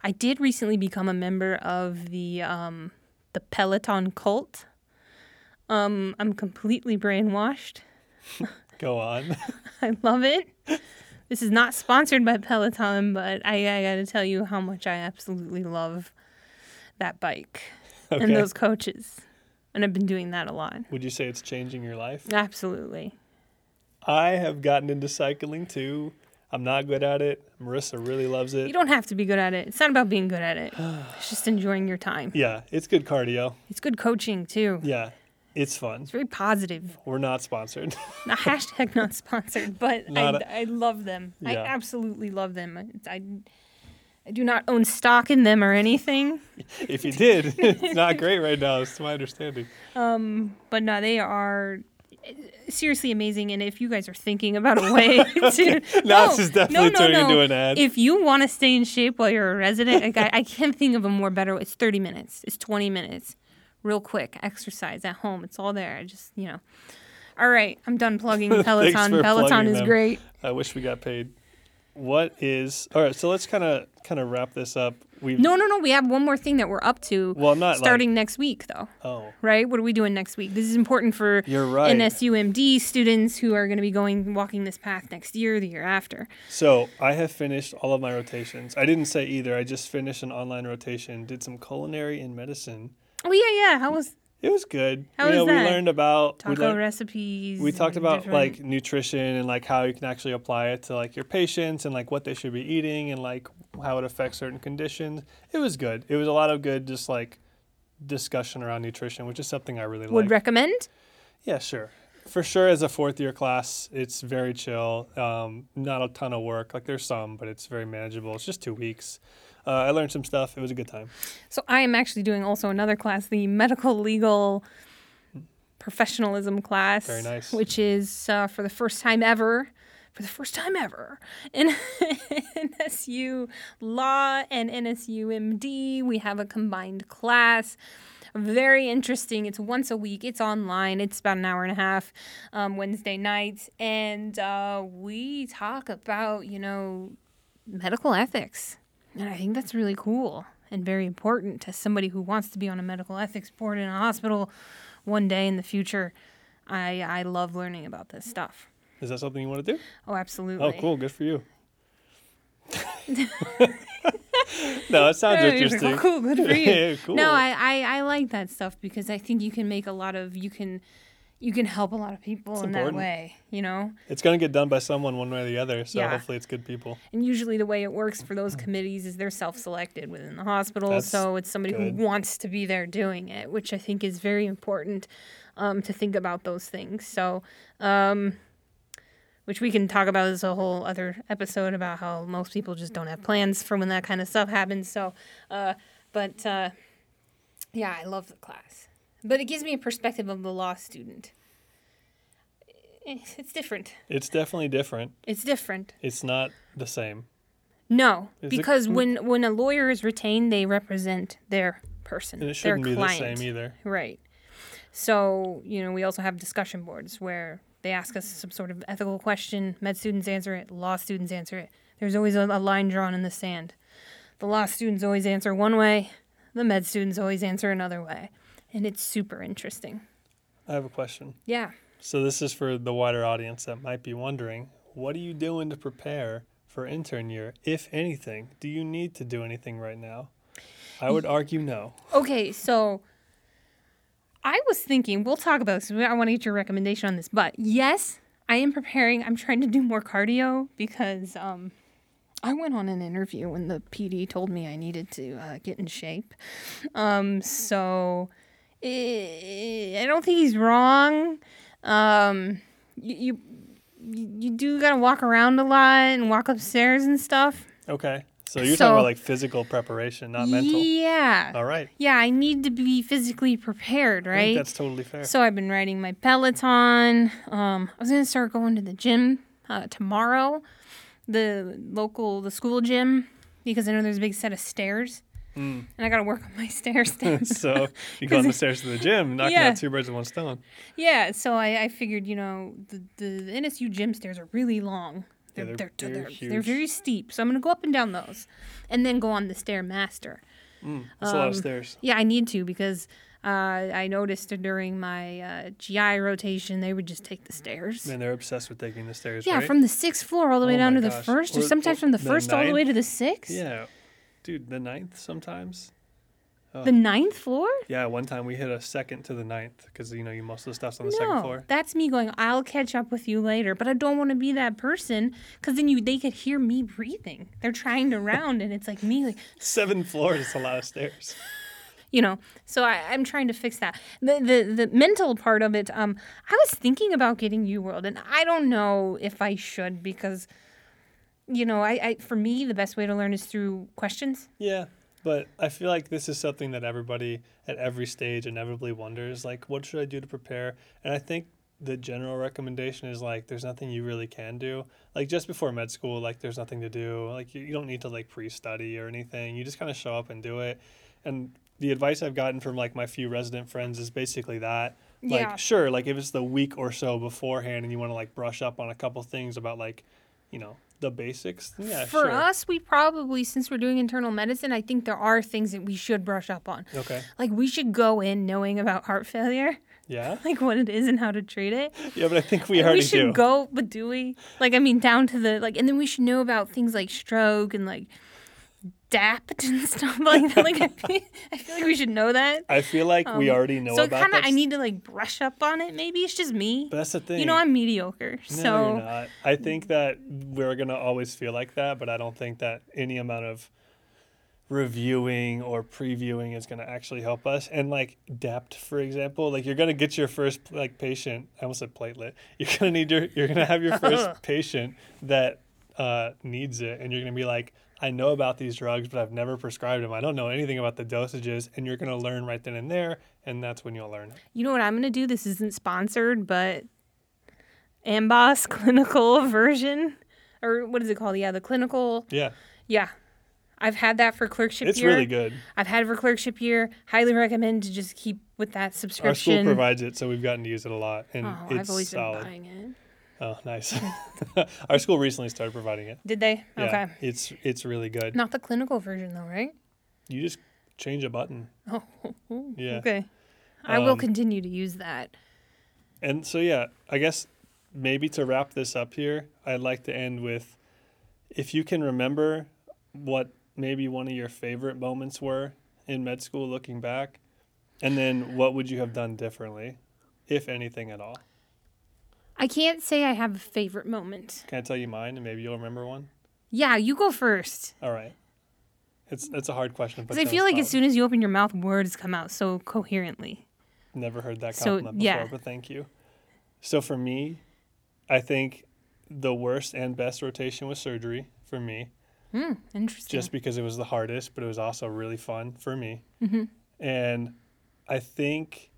Speaker 2: I did recently become a member of the um, the Peloton cult. Um, I'm completely brainwashed.
Speaker 1: Go on.
Speaker 2: I love it. This is not sponsored by Peloton, but I, I got to tell you how much I absolutely love that bike
Speaker 1: Okay.
Speaker 2: and those coaches. And I've been doing that a lot.
Speaker 1: Would you say it's changing your life?
Speaker 2: Absolutely.
Speaker 1: I have gotten into cycling too. I'm not good at it. Marissa really loves it.
Speaker 2: You don't have to be good at it. It's not about being good at it. It's just enjoying your time.
Speaker 1: Yeah, it's good cardio.
Speaker 2: It's good coaching too.
Speaker 1: Yeah, it's fun.
Speaker 2: It's very positive.
Speaker 1: We're not sponsored.
Speaker 2: Not hashtag not sponsored, but
Speaker 1: Not
Speaker 2: I, I love them. I absolutely love them. I, I do not own stock in them or anything.
Speaker 1: if you did, it's not great right now. It's my understanding.
Speaker 2: Um, but no, they are eh, seriously amazing. And if you guys are thinking about a way to, no,
Speaker 1: this is definitely
Speaker 2: no, no,
Speaker 1: turning
Speaker 2: no.
Speaker 1: into an ad.
Speaker 2: If you want to stay in shape while you're a resident, like I, I can't think of a more better. It's 30 minutes. It's 20 minutes, real quick exercise at home. It's all there. I just you know. All right, I'm done plugging Peloton. Peloton
Speaker 1: plugging
Speaker 2: is
Speaker 1: them.
Speaker 2: great.
Speaker 1: I wish we got paid. What is all right? So let's kind of kind of wrap this up. We
Speaker 2: No, no, no. We have one more thing that we're up to.
Speaker 1: Well, not
Speaker 2: starting next week, though.
Speaker 1: Oh,
Speaker 2: Right? What are we doing next week? This is important for
Speaker 1: you're right.
Speaker 2: NSUMD students who are going to be going walking this path next year, the year after.
Speaker 1: So I have finished all of my rotations. I didn't say either. I just finished an online rotation. Did some culinary and medicine.
Speaker 2: Oh yeah, yeah. How was
Speaker 1: It was good.
Speaker 2: How
Speaker 1: you
Speaker 2: was
Speaker 1: know,
Speaker 2: that?
Speaker 1: we learned about we
Speaker 2: taco
Speaker 1: learned-
Speaker 2: recipes?
Speaker 1: we talked
Speaker 2: and
Speaker 1: about
Speaker 2: different-
Speaker 1: like nutrition and like how you can actually apply it to like your patients and like what they should be eating and like how it affects certain conditions. It was good. It was a lot of good just like discussion around nutrition, which is something I really
Speaker 2: would
Speaker 1: like.
Speaker 2: recommend.
Speaker 1: yeah, sure. For sure as a fourth year class, it's very chill. Um, not a ton of work. Like there's some, but it's very manageable. It's just 2 weeks. Uh, I learned some stuff. It was a good time.
Speaker 2: So I am actually doing also another class, the medical legal professionalism class,
Speaker 1: Very nice.
Speaker 2: which is uh, for the first time ever. For the first time ever in NSU Law and NSU MD, we have a combined class. Very interesting. It's once a week. It's online. It's about an hour and a half, um, Wednesday nights, and uh, we talk about you know medical ethics. And I think that's really cool and very important to somebody who wants to be on a medical ethics board in a hospital one day in the future. I, I love learning about this stuff.
Speaker 1: Is that something you want to do?
Speaker 2: Oh, absolutely.
Speaker 1: Oh, cool. Good for you. no, it sounds
Speaker 2: Yeah, you're like,
Speaker 1: interesting.
Speaker 2: "Oh, cool, good for you.
Speaker 1: Yeah, cool.
Speaker 2: No, I, I, I like that stuff because I think you can make a lot of you can you can help a lot of people
Speaker 1: It's
Speaker 2: in
Speaker 1: important.
Speaker 2: that way, you know?
Speaker 1: It's going to get done by someone one way or the other, so
Speaker 2: Yeah.
Speaker 1: hopefully it's good people.
Speaker 2: And usually the way it works for those committees is they're self-selected within the hospital,
Speaker 1: That's
Speaker 2: so it's somebody
Speaker 1: good.
Speaker 2: who wants to be there doing it, which I think is very important um, to think about those things. So, um, which we can talk about as a whole other episode about how most people just don't have plans for when that kind of stuff happens. So, uh, but uh, yeah, I love the class, but it gives me a perspective of the law student. It's different.
Speaker 1: It's definitely different.
Speaker 2: It's different.
Speaker 1: It's not the same.
Speaker 2: No,
Speaker 1: Is it-
Speaker 2: because when when a lawyer is retained, they represent their person,
Speaker 1: And it
Speaker 2: their
Speaker 1: shouldn't be
Speaker 2: client.
Speaker 1: the same either.
Speaker 2: Right. So you know, we also have discussion boards where they ask us some sort of ethical question. Med students answer it. Law students answer it. There's always a, a line drawn in the sand. The law students always answer one way. The med students always answer another way, and it's super interesting.
Speaker 1: I have a question.
Speaker 2: Yeah.
Speaker 1: So this is for the wider audience that might be wondering, what are you doing to prepare for intern year, if anything? Do you need to do anything right now? I would argue no.
Speaker 2: Okay, so I was thinking, we'll talk about this. I want to get your recommendation on this. But yes, I am preparing. I'm trying to do more cardio because um, I went on an interview when the PD told me I needed to uh, get in shape. Um, so I don't think he's wrong. Um, you, you you do gotta walk around a lot and walk upstairs and stuff.
Speaker 1: Okay. So you're
Speaker 2: So-
Speaker 1: talking about like physical preparation, not mental.
Speaker 2: Yeah.
Speaker 1: All right.
Speaker 2: Yeah, I need to be physically prepared,
Speaker 1: I think
Speaker 2: right?
Speaker 1: that's totally fair.
Speaker 2: So I've been riding my Peloton. Um, I was gonna start going to the gym uh, tomorrow, the local the school gym, because I know there's a big set of stairs,
Speaker 1: Mm.
Speaker 2: and I gotta work on my stair stand.
Speaker 1: so you go on the stairs to the gym, knocking
Speaker 2: Yeah.
Speaker 1: out two birds with one stone.
Speaker 2: yeah, so I, I figured, you know, the, the NSU gym stairs are really long. They're,
Speaker 1: they're-
Speaker 2: they're, they're,
Speaker 1: they're
Speaker 2: they're, very steep. So I'm going to go up and down those and then go on the Stairmaster.
Speaker 1: Mm, that's a lot of
Speaker 2: Um,
Speaker 1: stairs.
Speaker 2: Yeah, I need to because uh, I noticed during my uh, GI rotation, they would just take the stairs.
Speaker 1: Man, they're obsessed with taking the stairs.
Speaker 2: yeah,
Speaker 1: right?
Speaker 2: from the sixth floor all the way
Speaker 1: Oh
Speaker 2: down to the first, or,
Speaker 1: Or-
Speaker 2: sometimes
Speaker 1: or
Speaker 2: from the
Speaker 1: the
Speaker 2: first all the way to the sixth.
Speaker 1: Yeah, dude, the ninth sometimes.
Speaker 2: The ninth floor?
Speaker 1: Yeah, one time we hit a second to the ninth because you know you most of the stuff's on the second
Speaker 2: No,
Speaker 1: floor.
Speaker 2: that's me going. I'll catch up with you later, but I don't want to be that person because then you they could hear me breathing. They're trying to round, and it's like me, like
Speaker 1: Seven floors is a lot of stairs.
Speaker 2: you know. So I, I'm trying to fix that. The, the the mental part of it. Um, I was thinking about getting UWorld, and I don't know if I should because, you know, I, I for me the best way to learn is through questions.
Speaker 1: Yeah, but I feel like this is something that everybody at every stage inevitably wonders like, what should I do to prepare? And I think the general recommendation is like, there's nothing you really can do. Like, just before med school, like, there's nothing to do. Like, you, you don't need to like pre study or anything. You just kind of show up and do it. And the advice I've gotten from like my few resident friends is basically that. Like,
Speaker 2: Yeah.
Speaker 1: sure, like if it's the week or so beforehand and you want to like brush up on a couple things about like, you know, the basics, yeah,
Speaker 2: For
Speaker 1: sure.
Speaker 2: us, we probably since we're doing internal medicine, I think there are things that we should brush up on.
Speaker 1: Okay.
Speaker 2: Like we should go in knowing about heart failure,
Speaker 1: Yeah.
Speaker 2: like what it is and how to treat it.
Speaker 1: Yeah, but I think we
Speaker 2: And
Speaker 1: already
Speaker 2: we should
Speaker 1: do.
Speaker 2: go, but do we? Like I mean, down to the like, and then we should know about things like stroke and like DAPT and stuff like that. Like I feel, I feel like we should know that.
Speaker 1: I feel like we
Speaker 2: Um,
Speaker 1: already know
Speaker 2: so kind of. I need to like brush up on it. Maybe it's just me.
Speaker 1: but that's the thing.
Speaker 2: You know, I'm mediocre.
Speaker 1: no,
Speaker 2: so
Speaker 1: you're not. I think that we're gonna always feel like that, but I don't think that any amount of reviewing or previewing is gonna actually help us. And like DAPT, for example, like you're gonna get your first like patient. I almost said platelet. You're gonna need your. You're gonna have your first patient that uh, needs it, and you're gonna be like. I know about these drugs, but I've never prescribed them. I don't know anything about the dosages, and you're going to learn right then and there, and that's when you'll learn it.
Speaker 2: You know what I'm gonna do? This isn't sponsored, but Amboss clinical version, or what is it called? Yeah, the clinical.
Speaker 1: Yeah,
Speaker 2: Yeah, I've had that for clerkship
Speaker 1: it's
Speaker 2: year.
Speaker 1: really good.
Speaker 2: I've had it for clerkship year. Highly recommend to just keep with that subscription.
Speaker 1: Our school provides it, so we've gotten to use it a lot, and
Speaker 2: oh,
Speaker 1: it's
Speaker 2: I've always
Speaker 1: solid.
Speaker 2: been buying it.
Speaker 1: Oh, nice. Our school recently started providing it.
Speaker 2: Did they?
Speaker 1: Yeah,
Speaker 2: Okay.
Speaker 1: it's it's really good.
Speaker 2: Not the clinical version though, right?
Speaker 1: You just change a button.
Speaker 2: Oh,
Speaker 1: Yeah.
Speaker 2: okay. I will
Speaker 1: Um,
Speaker 2: continue to use that.
Speaker 1: And so yeah, I guess maybe to wrap this up here, I'd like to end with if you can remember what maybe one of your favorite moments were in med school looking back, and then what would you have done differently, if anything at all?
Speaker 2: I can't say I have a favorite moment.
Speaker 1: Can I tell you mine and maybe you'll remember one?
Speaker 2: Yeah, you go first.
Speaker 1: All right. It's it's a hard question.
Speaker 2: Because I feel like as soon as you open your mouth, words come out so coherently.
Speaker 1: Never heard that
Speaker 2: So,
Speaker 1: compliment before, but thank you. So for me, I think the worst and best rotation was surgery for me,
Speaker 2: Hmm, interesting.
Speaker 1: just because it was the hardest, but it was also really fun for me.
Speaker 2: Mhm.
Speaker 1: And I think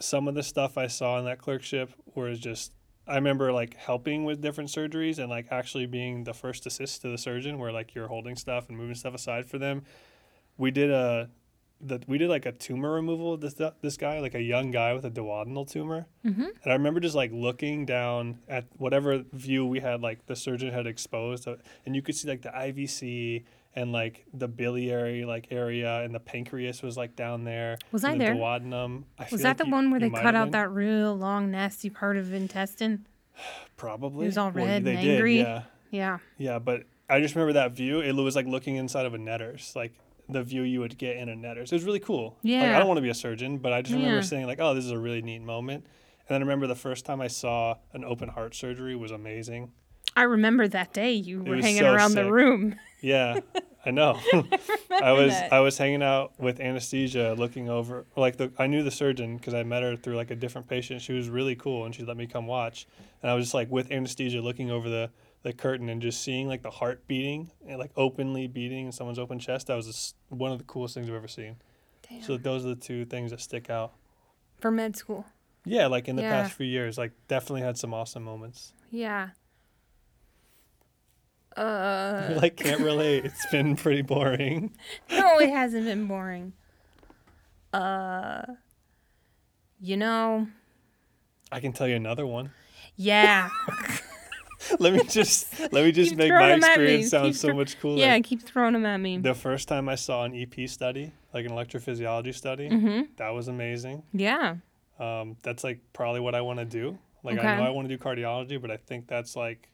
Speaker 1: some of the stuff I saw in that clerkship was just. I remember like helping with different surgeries and like actually being the first assist to the surgeon, where like you're holding stuff and moving stuff aside for them. We did a that we did like a tumor removal of this this guy, like a young guy with a duodenal tumor.
Speaker 2: Mhm.
Speaker 1: And I remember just like looking down at whatever view we had, like the surgeon had exposed, and you could see like the IVC and like the biliary like area, and the pancreas was like down there.
Speaker 2: Was I
Speaker 1: the
Speaker 2: there?
Speaker 1: Duodenum. I
Speaker 2: Was that
Speaker 1: like
Speaker 2: the
Speaker 1: you-
Speaker 2: one where they cut out
Speaker 1: been.
Speaker 2: that real long, nasty part of intestine?
Speaker 1: Probably.
Speaker 2: It was all red
Speaker 1: they
Speaker 2: and
Speaker 1: did,
Speaker 2: angry?
Speaker 1: yeah,
Speaker 2: Yeah.
Speaker 1: yeah. But I just remember that view. It was like looking inside of a netter's, like the view you would get in a netter's. It was really cool. Like,
Speaker 2: Yeah.
Speaker 1: I don't want to be a surgeon, but I just remember
Speaker 2: Yeah.
Speaker 1: saying like, oh, this is a really neat moment. And then I remember the first time I saw an open heart surgery was amazing.
Speaker 2: I remember that day you were hanging
Speaker 1: so
Speaker 2: around the room.
Speaker 1: Yeah, I know. I was
Speaker 2: that.
Speaker 1: I was hanging out with anesthesia, looking over. Like the I knew the surgeon because I met her through like a different patient. She was really cool, and she let me come watch. And I was just like with anesthesia, looking over the the curtain and just seeing like the heart beating and like openly beating in someone's open chest. That was just one of the coolest things I've ever seen.
Speaker 2: Damn.
Speaker 1: So those are the two things that stick out.
Speaker 2: For med school.
Speaker 1: Yeah, like in the
Speaker 2: Yeah.
Speaker 1: past few years, like definitely had some awesome moments.
Speaker 2: Yeah. Uh,
Speaker 1: like can't relate. It's been pretty boring.
Speaker 2: no, it hasn't been boring. Uh, you know,
Speaker 1: I can tell you another one.
Speaker 2: yeah.
Speaker 1: let me just let me just
Speaker 2: Keep
Speaker 1: make my experience sound
Speaker 2: Keep
Speaker 1: so much cooler.
Speaker 2: Yeah, keep throwing them at me.
Speaker 1: The first time I saw an EP study, like an electrophysiology study,
Speaker 2: mm-hmm.
Speaker 1: that was amazing.
Speaker 2: Yeah.
Speaker 1: Um, that's like probably what I want to do. Like I know I want to do cardiology, but I think that's like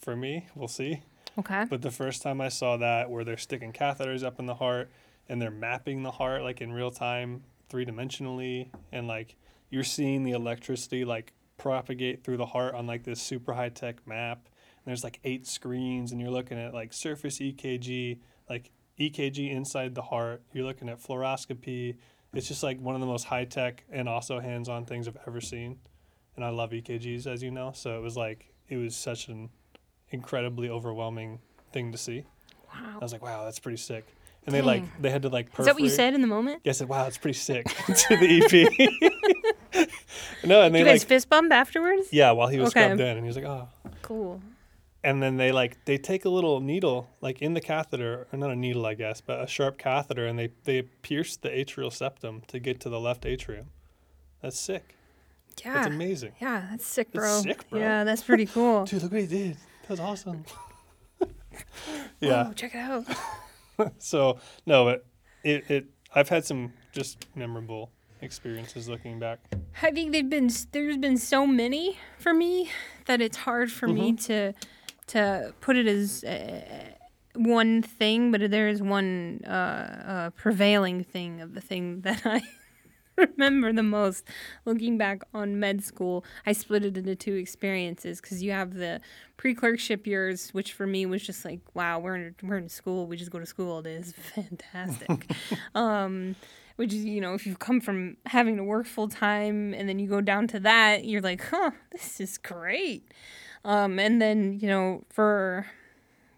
Speaker 1: for me. We'll see.
Speaker 2: Okay.
Speaker 1: But the first time I saw that, where they're sticking catheters up in the heart and they're mapping the heart like in real time, three dimensionally, and like you're seeing the electricity like propagate through the heart on like this super high tech map. And there's like eight screens, and you're looking at like surface EKG, like EKG inside the heart. You're looking at fluoroscopy. It's just like one of the most high tech and also hands on things I've ever seen. And I love EKGs, as you know. So it was like, it was such an incredibly overwhelming thing to see.
Speaker 2: Wow.
Speaker 1: I was like, wow, that's pretty sick. And they like they had to like
Speaker 2: Is that what you said in the moment?
Speaker 1: Yeah, I said, wow, that's pretty sick to the EP. no, and
Speaker 2: Did
Speaker 1: they
Speaker 2: you guys
Speaker 1: like
Speaker 2: fist bump afterwards?
Speaker 1: yeah, while he was
Speaker 2: Okay.
Speaker 1: scrubbed in, and he was like, oh.
Speaker 2: Cool.
Speaker 1: And then they like they take a little needle like in the catheter, or not a needle, I guess, but a sharp catheter, and they they pierce the atrial septum to get to the left atrium. That's sick.
Speaker 2: Yeah.
Speaker 1: That's amazing.
Speaker 2: Yeah, that's sick, bro.
Speaker 1: That's sick, bro.
Speaker 2: Yeah, that's pretty cool.
Speaker 1: Dude, look what he did. That was awesome. yeah.
Speaker 2: Whoa, check it out.
Speaker 1: So no, but it, it I've had some just memorable experiences looking back.
Speaker 2: I think they've been there's been so many for me that it's hard for me
Speaker 1: Mm-hmm.
Speaker 2: to to put it as uh, one thing, but there is one uh, uh, prevailing thing of the thing that I remember the most. Looking back on med school, I split it into two experiences because you have the pre-clerkship years, which for me was just like, wow, we're in, we're in school, we just go to school all day. It's fantastic. um, which is you know if you've come from having to work full time and then you go down to that you're like huh this is great um, and then you know for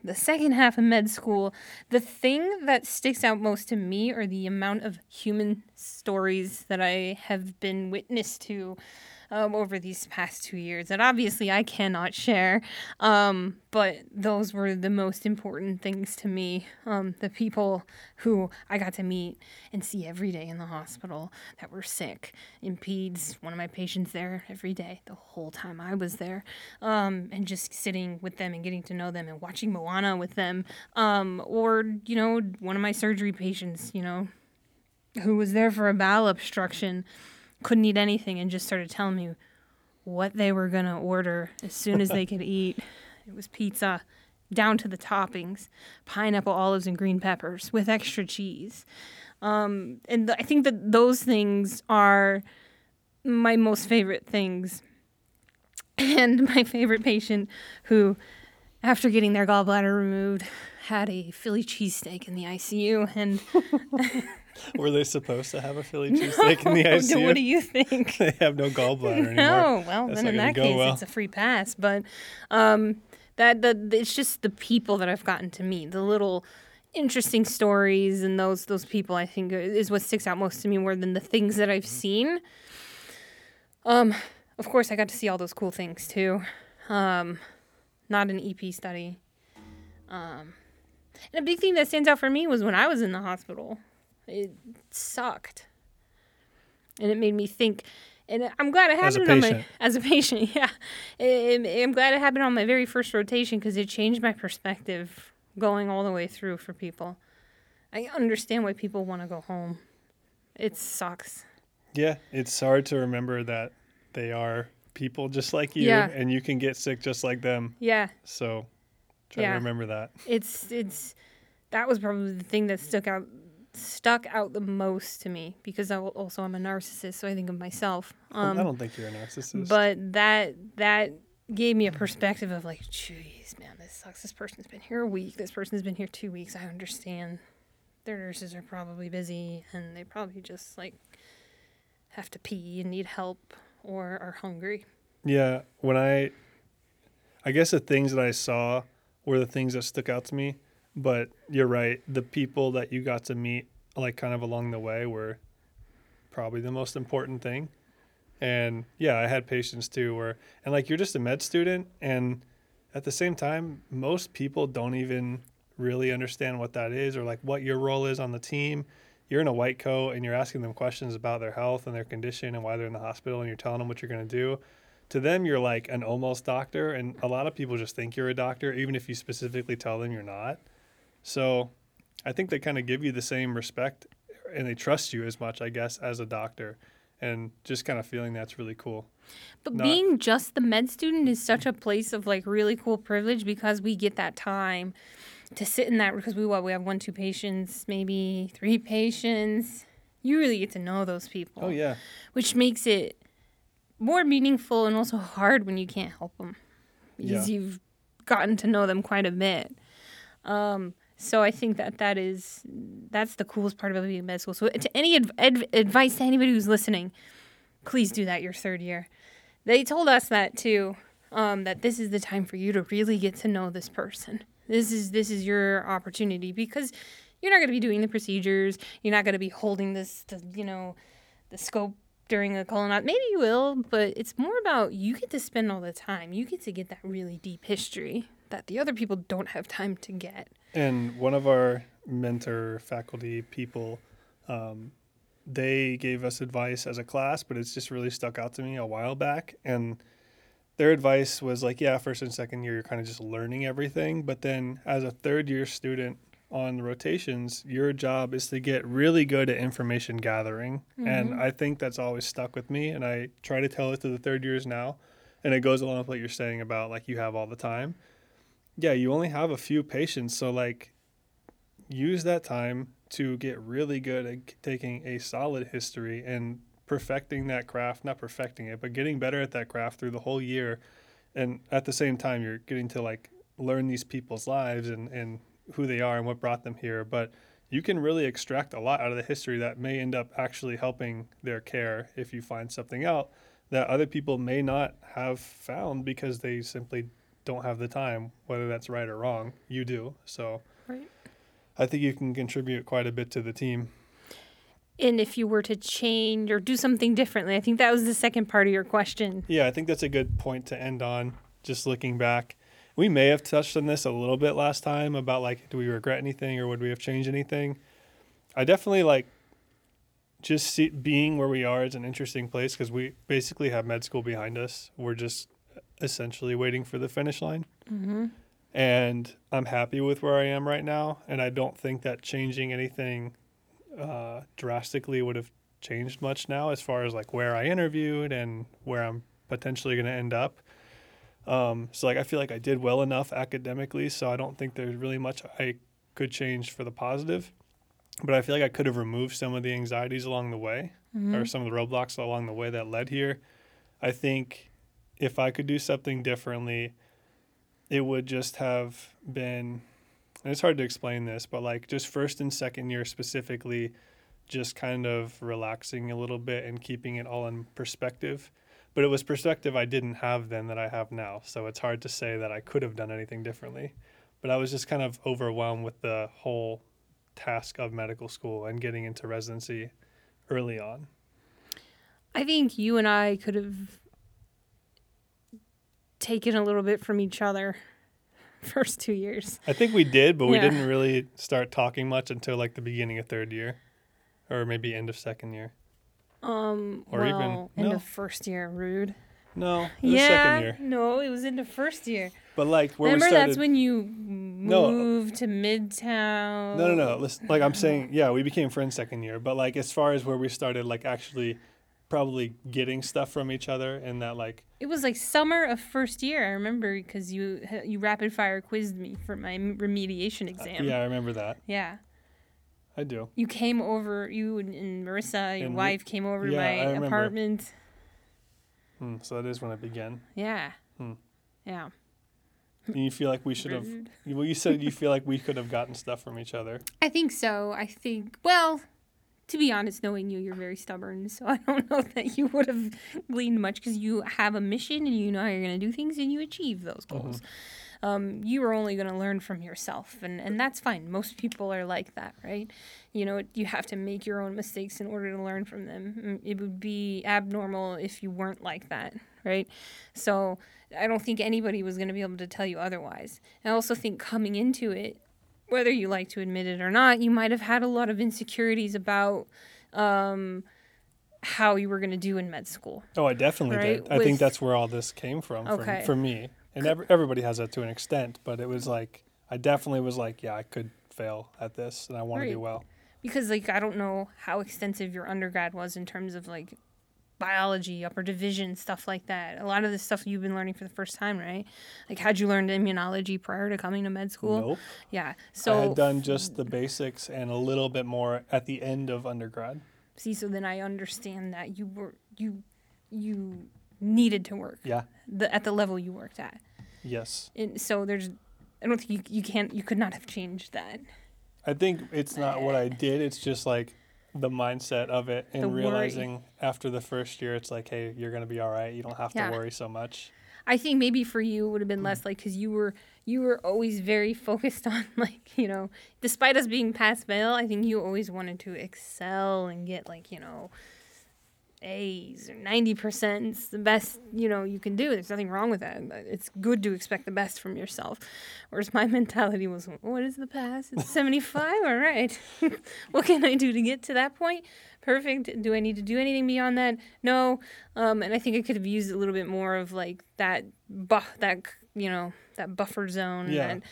Speaker 2: the second half of med school the thing that sticks out most to me are the amount of human stories that i have been witness to um, over these past two years that obviously I cannot share. Um, but those were the most important things to me. Um, the people who I got to meet and see every day in the hospital that were sick. In peds one of my patients there every day, the whole time I was there. Um, and just sitting with them and getting to know them and watching Moana with them. Um, or, you know, one of my surgery patients, you know, who was there for a bowel obstruction couldn't eat anything and just started telling me what they were going to order as soon as they could eat. It was pizza down to the toppings pineapple, olives, and green peppers with extra cheese. Um, and th- I think that those things are my most favorite things. And my favorite patient who, after getting their gallbladder removed, had a Philly cheesesteak in the ICU. And
Speaker 1: Were they supposed to have a Philly cheesesteak in the ICU?
Speaker 2: what do you think?
Speaker 1: they have no gallbladder anymore.
Speaker 2: No, well,
Speaker 1: That's
Speaker 2: then in that case,
Speaker 1: well.
Speaker 2: it's a free pass. But um, that the it's just the people that I've gotten to meet, the little interesting stories, and those those people I think is what sticks out most to me more than the things that I've seen. Um, of course, I got to see all those cool things too. Um, not an EP study. Um, and a big thing that stands out for me was when I was in the hospital. It sucked, and it made me think. And I'm glad it
Speaker 1: As a
Speaker 2: happened on my as a patient. Yeah, It- it- I'm glad it happened on my very first rotation because it changed my perspective going all the way through for people. I understand why people want to go home. It sucks.
Speaker 1: Yeah, it's hard to remember that they are people just like you,
Speaker 2: Yeah.
Speaker 1: and you can get sick just like them.
Speaker 2: Yeah,
Speaker 1: So try
Speaker 2: Yeah.
Speaker 1: to remember that.
Speaker 2: it's it's that was probably the thing that stuck out stuck out the most to me because I al- also I'm a narcissist, so I think of myself. Um,
Speaker 1: I don't think you're a narcissist.
Speaker 2: but that that gave me a perspective of like, jeez, man, this sucks. This person's been here a week. This person's been here two weeks. I understand. Their nurses are probably busy, and they probably just like have to pee and need help or are hungry.
Speaker 1: Yeah, when I, I guess the things that I saw were the things that stuck out to me. But you're right, the people that you got to meet, like kind of along the way, were probably the most important thing. And yeah, I had patients too, where and like you're just a med student, and at the same time, most people don't even really understand what that is or like what your role is on the team. You're in a white coat and you're asking them questions about their health and their condition and why they're in the hospital, and you're telling them what you're going to do to them you're like an almost doctor and a lot of people just think you're a doctor even if you specifically tell them you're not so i think they kind of give you the same respect and they trust you as much i guess as a doctor and just kind of feeling that's really cool
Speaker 2: But
Speaker 1: Not-
Speaker 2: being just the med student is such a place of like really cool privilege because we get that time to sit in that because we what we have one two patients maybe three patients. You really get to know those people.
Speaker 1: oh yeah
Speaker 2: which makes it more meaningful and also hard when you can't help them because
Speaker 1: Yeah.
Speaker 2: you've gotten to know them quite a bit. Um, so I think that that is that's the coolest part about being in med school. So to any adv- adv- advice to anybody who's listening, please do that your third year. They told us that too. Um, that this is the time for you to really get to know this person. This is this is your opportunity because you're not going to be doing the procedures. You're not going to be holding this, the, you know, the scope during a colonoscopy. Maybe you will, but it's more about you get to spend all the time. You get to get that really deep history that the other people don't have time to get.
Speaker 1: And one of our mentor faculty people, um, they gave us advice as a class, but it's just really stuck out to me a while back. And their advice was like, yeah, first and second year, you're kind of just learning everything. But then as a third year student on the rotations, your job is to get really good at information gathering. And I think that's always stuck with me. And I try to tell it to the third years now. And it goes along with what you're saying about like you have all the time yeah, you only have a few patients, so like use that time to get really good at taking a solid history and perfecting that craft, not perfecting it, but getting better at that craft through the whole year. And at the same time, you're getting to like learn these people's lives and, and who they are and what brought them here. But you can really extract a lot out of the history that may end up actually helping their care if you find something out that other people may not have found because they simply don't have the time, whether that's right or wrong. You do. So
Speaker 2: Right.
Speaker 1: I think you can contribute quite a bit to the team.
Speaker 2: And if you were to change or do something differently, I think that was the second part of your question.
Speaker 1: Yeah, I think that's a good point to end on. Just looking back, we may have touched on this a little bit last time about like, do we regret anything or would we have changed anything? I definitely like just see, being where we are is an interesting place because we basically have med school behind us. We're just essentially waiting for the finish line.
Speaker 2: Mm-hmm.
Speaker 1: and I'm happy with where I am right now. And I don't think that changing anything uh, drastically would have changed much now as far as like where I interviewed and where I'm potentially going to end up. Um, so like I feel like I did well enough academically, so I don't think there's really much I could change for the positive. But I feel like I could have removed some of the anxieties along the way or some of the roadblocks along the way that led here. I think if I could do something differently, it would just have been and it's hard to explain this, but like just first and second year specifically, just kind of relaxing a little bit and keeping it all in perspective. But it was perspective I didn't have then that I have now. So it's hard to say that I could have done anything differently. But I was just kind of overwhelmed with the whole task of medical school and getting into residency early on.
Speaker 2: I think you and I could have taken a little bit from each other first two years.
Speaker 1: I think we did, but we
Speaker 2: Yeah.
Speaker 1: didn't really start talking much until like the beginning of third year or maybe end of second year.
Speaker 2: Um,
Speaker 1: Or even-
Speaker 2: well, end
Speaker 1: no.
Speaker 2: of first year, rude.
Speaker 1: No,
Speaker 2: yeah,
Speaker 1: second year.
Speaker 2: no, it was in the first year.
Speaker 1: But like where
Speaker 2: Remember,
Speaker 1: we started
Speaker 2: that's when you
Speaker 1: No.
Speaker 2: moved to Midtown.
Speaker 1: No, no, no. Listen, like I'm saying, yeah, we became friends second year, but like as far as where we started, like actually, probably getting stuff from each other, and that like,
Speaker 2: It was like summer of first year. I remember because you you rapid fire quizzed me for my remediation exam.
Speaker 1: yeah, I remember that.
Speaker 2: Yeah.
Speaker 1: I do.
Speaker 2: You came over. You and, and Marissa, your
Speaker 1: And
Speaker 2: wife, came over to
Speaker 1: yeah, I
Speaker 2: my
Speaker 1: remember.
Speaker 2: apartment.
Speaker 1: Hmm, so that is when it began.
Speaker 2: Yeah.
Speaker 1: Hmm.
Speaker 2: Yeah.
Speaker 1: And you feel like we should have. Well, you said you feel like we could have gotten stuff from each other.
Speaker 2: I think so. I think, well, to be honest, knowing you, you're very stubborn. So I don't know that you would have gleaned much because you have a mission and you know how you're going to do things and you achieve those goals. Um, you are only going to learn from yourself, and, and that's fine. Most people are like that, right? You know, you have to make your own mistakes in order to learn from them. Mm, It would be abnormal if you weren't like that, right? So I don't think anybody was going to be able to tell you otherwise. I also think coming into it, whether you like to admit it or not, you might have had a lot of insecurities about um, how you were going to do in med school.
Speaker 1: Oh, I definitely
Speaker 2: Right,
Speaker 1: did. I think that's where all this came from for,
Speaker 2: Okay.
Speaker 1: for me. And every, everybody has that to an extent, but it was like I definitely was like, yeah, I could fail at this, and I want to do well.
Speaker 2: Because like I don't know how extensive your undergrad was in terms of like biology, upper division, stuff like that. A lot of the stuff you've been learning for the first time, right? Like had you learned immunology prior to coming to med school?
Speaker 1: Nope.
Speaker 2: Yeah. So I
Speaker 1: had done just the basics and a little bit more at the end of undergrad.
Speaker 2: see, so then I understand that you were you you needed to work
Speaker 1: Yeah.
Speaker 2: the at the level you worked at.
Speaker 1: Yes.
Speaker 2: And so there's I don't think you, you can't you could not have changed that.
Speaker 1: I think it's not what I did. It's just like the mindset of it and
Speaker 2: The worry.
Speaker 1: realizing after the first year, it's like, hey, you're going to be all right. You don't have
Speaker 2: Yeah.
Speaker 1: to worry so much.
Speaker 2: I think maybe for you it would have been less mm. like because you were you were always very focused on like you know despite us being pass fail I think you always wanted to excel and get like you know A's or ninety percent is the best you know you can do. There's nothing wrong with that it's good to expect the best from yourself. Whereas my mentality was what is the pass it's seventy five all right. What can I do to get to that point? Perfect. Do I need to do anything beyond that? No. Um, and I think I could have used a little bit more of like that buff, that you know, that buffer zone,
Speaker 1: Yeah.
Speaker 2: and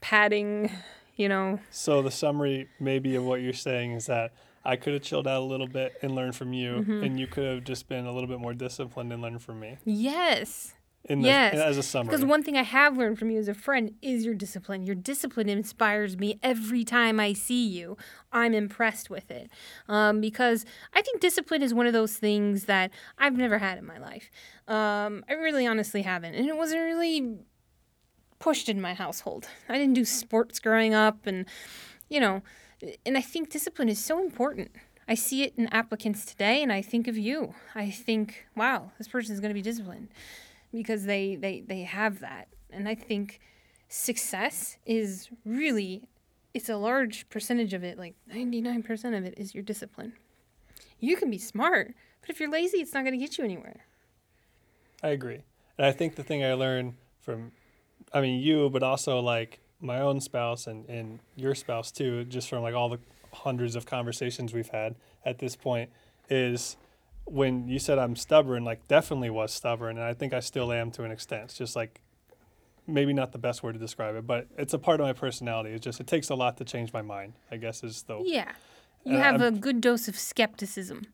Speaker 2: padding, you know.
Speaker 1: So the summary maybe of what you're saying is that I could have chilled out a little bit and learned from you,
Speaker 2: Mm-hmm.
Speaker 1: and you could have just been a little bit more disciplined and learned from me.
Speaker 2: Yes,
Speaker 1: In the,
Speaker 2: Yes,
Speaker 1: as a summary.
Speaker 2: because one thing I have learned from you as a friend is your discipline. Your discipline inspires me every time I see you. I'm impressed with it um, because I think discipline is one of those things that I've never had in my life. Um, I really, honestly haven't, and it wasn't really pushed in my household. I didn't do sports growing up, and you know, and I think discipline is so important. I see it in applicants today, and I think of you. I think, wow, this person is going to be disciplined because they, they, they have that. And I think success is really, it's a large percentage of it, like 99% of it is your discipline. You can be smart, but if you're lazy, it's not going to get you anywhere.
Speaker 1: I agree. And I think the thing I learned from, I mean, you, but also like my own spouse and, and your spouse too, just from like all the hundreds of conversations we've had at this point, is when you said I'm stubborn, like definitely was stubborn. And I think I still am to an extent. It's just like, maybe not the best word to describe it, but it's a part of my personality. It's just, it takes a lot to change my mind, I guess is the,
Speaker 2: Yeah. You have
Speaker 1: I'm-
Speaker 2: a good dose of skepticism.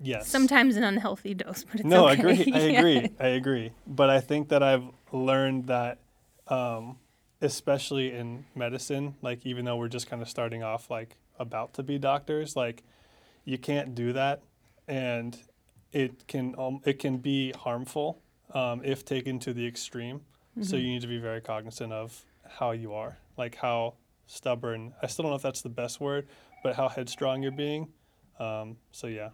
Speaker 1: yes.
Speaker 2: Sometimes an unhealthy dose, but it's
Speaker 1: no, I agree. I agree. I agree. But I think that I've learned that, um, especially in medicine, like even though we're just kind of starting off, like about to be doctors, like you can't do that, and it can um, it can be harmful um, if taken to the extreme. So you need to be very cognizant of how you are, like how stubborn. I still don't know if that's the best word, but how headstrong you're being. Um, so yeah.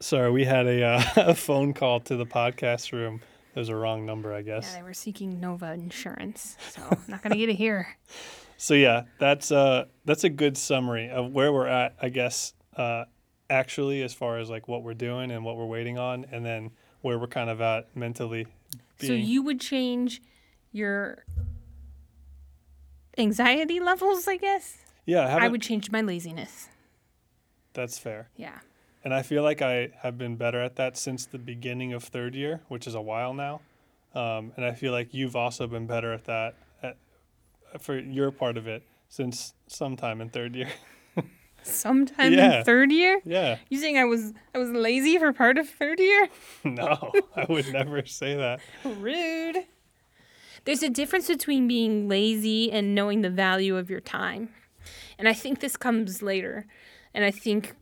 Speaker 1: Sorry, we had a, uh, a phone call to the podcast room. It was a wrong number, I guess.
Speaker 2: Yeah, they were seeking Nova insurance, so I'm not gonna get it here.
Speaker 1: So yeah, that's uh that's a good summary of where we're at, I guess. Uh, actually, as far as like what we're doing and what we're waiting on, and then where we're kind of at mentally.
Speaker 2: So you would change your anxiety levels, I guess.
Speaker 1: yeah, I
Speaker 2: I would change my laziness.
Speaker 1: That's fair,
Speaker 2: Yeah.
Speaker 1: And I feel like I have been better at that since the beginning of third year, which is a while now. Um, and I feel like you've also been better at that at, for your part of it since sometime in third year.
Speaker 2: Sometime
Speaker 1: Yeah.
Speaker 2: in third year.
Speaker 1: yeah.
Speaker 2: You saying I was I was lazy for part of third year?
Speaker 1: No, I would never say that.
Speaker 2: Rude. There's a difference between being lazy and knowing the value of your time. And I think this comes later. And I think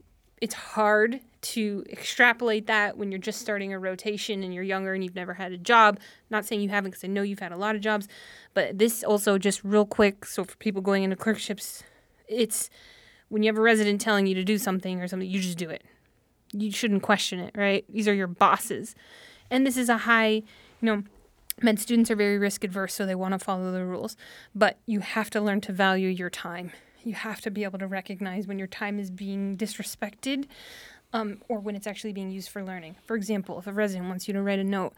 Speaker 2: it's hard to extrapolate that when you're just starting a rotation and you're younger and you've never had a job. Not saying you haven't, because I know you've had a lot of jobs. But this also, just real quick, so for people going into clerkships, it's when you have a resident telling you to do something or something, you just do it. You shouldn't question it, right? These are your bosses. And this is a high, you know, med students are very risk adverse, so they want to follow the rules. But you have to learn to value your time. You have to be able to recognize when your time is being disrespected um, or when it's actually being used for learning. For example, if a resident wants you to write a note,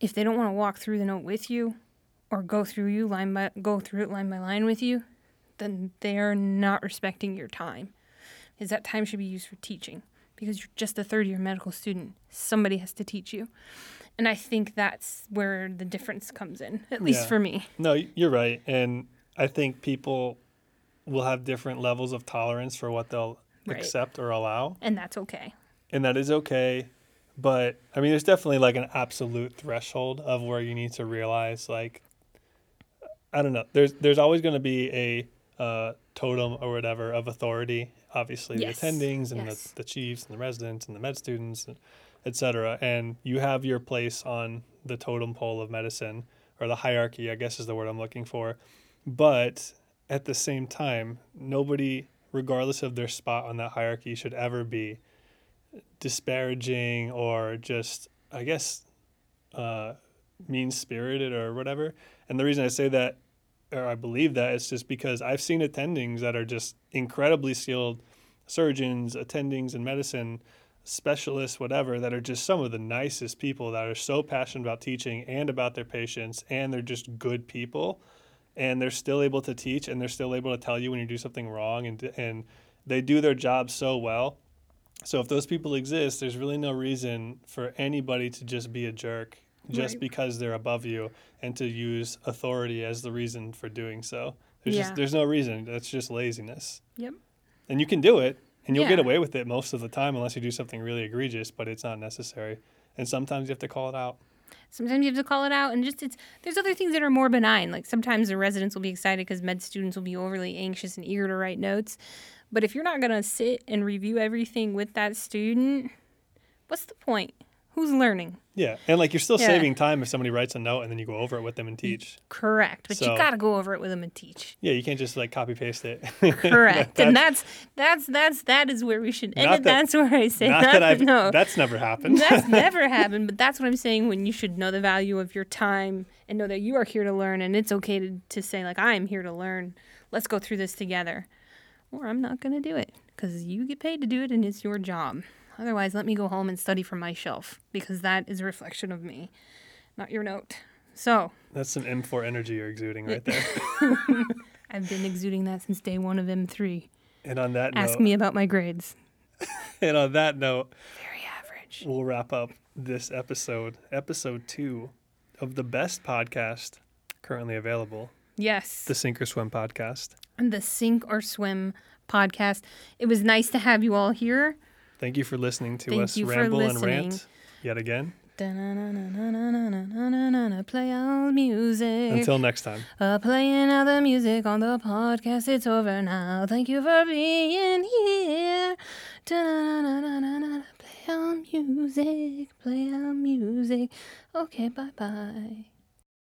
Speaker 2: if they don't want to walk through the note with you or go through you line by go through it line by line with you, then they are not respecting your time. is that time should be used for teaching because you're just a third year medical student. Somebody has to teach you. And I think that's where the difference comes in, at least
Speaker 1: Yeah.
Speaker 2: for me.
Speaker 1: No, you're right. And I think people will have different levels of tolerance for what they'll
Speaker 2: Right.
Speaker 1: accept or allow.
Speaker 2: And that's okay.
Speaker 1: And that is okay. But I mean, there's definitely like an absolute threshold of where you need to realize, like, I don't know. There's there's always going to be a uh, totem or whatever of authority. Obviously,
Speaker 2: Yes.
Speaker 1: the attendings and
Speaker 2: Yes.
Speaker 1: the, the chiefs and the residents and the med students, et cetera. And you have your place on the totem pole of medicine or the hierarchy, I guess is the word I'm looking for. But at the same time, nobody, regardless of their spot on that hierarchy, should ever be disparaging or just, I guess, uh, mean spirited or whatever. And the reason I say that, or I believe that, is just because I've seen attendings that are just incredibly skilled surgeons, attendings in medicine, specialists, whatever, that are just some of the nicest people that are so passionate about teaching and about their patients, and they're just good people. And they're still able to teach, and they're still able to tell you when you do something wrong, and and they do their job so well. So if those people exist, there's really no reason for anybody to just be a jerk just
Speaker 2: Right.
Speaker 1: because they're above you and to use authority as the reason for doing so. There's
Speaker 2: Yeah.
Speaker 1: just there's no reason. That's just laziness.
Speaker 2: Yep.
Speaker 1: And you can do it and you'll get away with it most of the time unless you do something really egregious, but it's not necessary. And sometimes you have to call it out.
Speaker 2: Sometimes you have to call it out, and just it's there's other things that are more benign. Like sometimes the residents will be excited because med students will be overly anxious and eager to write notes. But if you're not gonna sit and review everything with that student, what's the point? Who's learning?
Speaker 1: Yeah. And like you're still
Speaker 2: Yeah.
Speaker 1: saving time if somebody writes a note and then you go over it with them and teach.
Speaker 2: Correct, but
Speaker 1: So-
Speaker 2: you gotta go over it with them and teach.
Speaker 1: Yeah, you can't just like copy paste it.
Speaker 2: Correct, and that's that's that's that is where we should end it.
Speaker 1: that-
Speaker 2: That's where I say
Speaker 1: Not that I've
Speaker 2: no.
Speaker 1: that's never happened.
Speaker 2: That's never happened, but that's what I'm saying when you should know the value of your time and know that you are here to learn and it's okay to, to say like I am here to learn. Let's go through this together. Or I'm not going to do it cuz you get paid to do it and it's your job. Otherwise, let me go home and study from my shelf because that is a reflection of me, not your note. So,
Speaker 1: That's some M4 energy you're exuding right there.
Speaker 2: I've been exuding that since day 1 of M3.
Speaker 1: and on that
Speaker 2: Ask
Speaker 1: note,
Speaker 2: me about my grades.
Speaker 1: and on that note,
Speaker 2: Very average.
Speaker 1: we'll wrap up this episode, episode two of the best podcast currently available,
Speaker 2: Yes.
Speaker 1: the Sink or Swim podcast.
Speaker 2: the Sink or Swim podcast. It was nice to have you all here.
Speaker 1: Thank you for listening to
Speaker 2: Thank
Speaker 1: us ramble and rant yet again.
Speaker 2: Play all music.
Speaker 1: Until next time.
Speaker 2: Uh, playing other music on the podcast. It's over now. Thank you for being here. Play all music. Play all music. Okay, bye bye.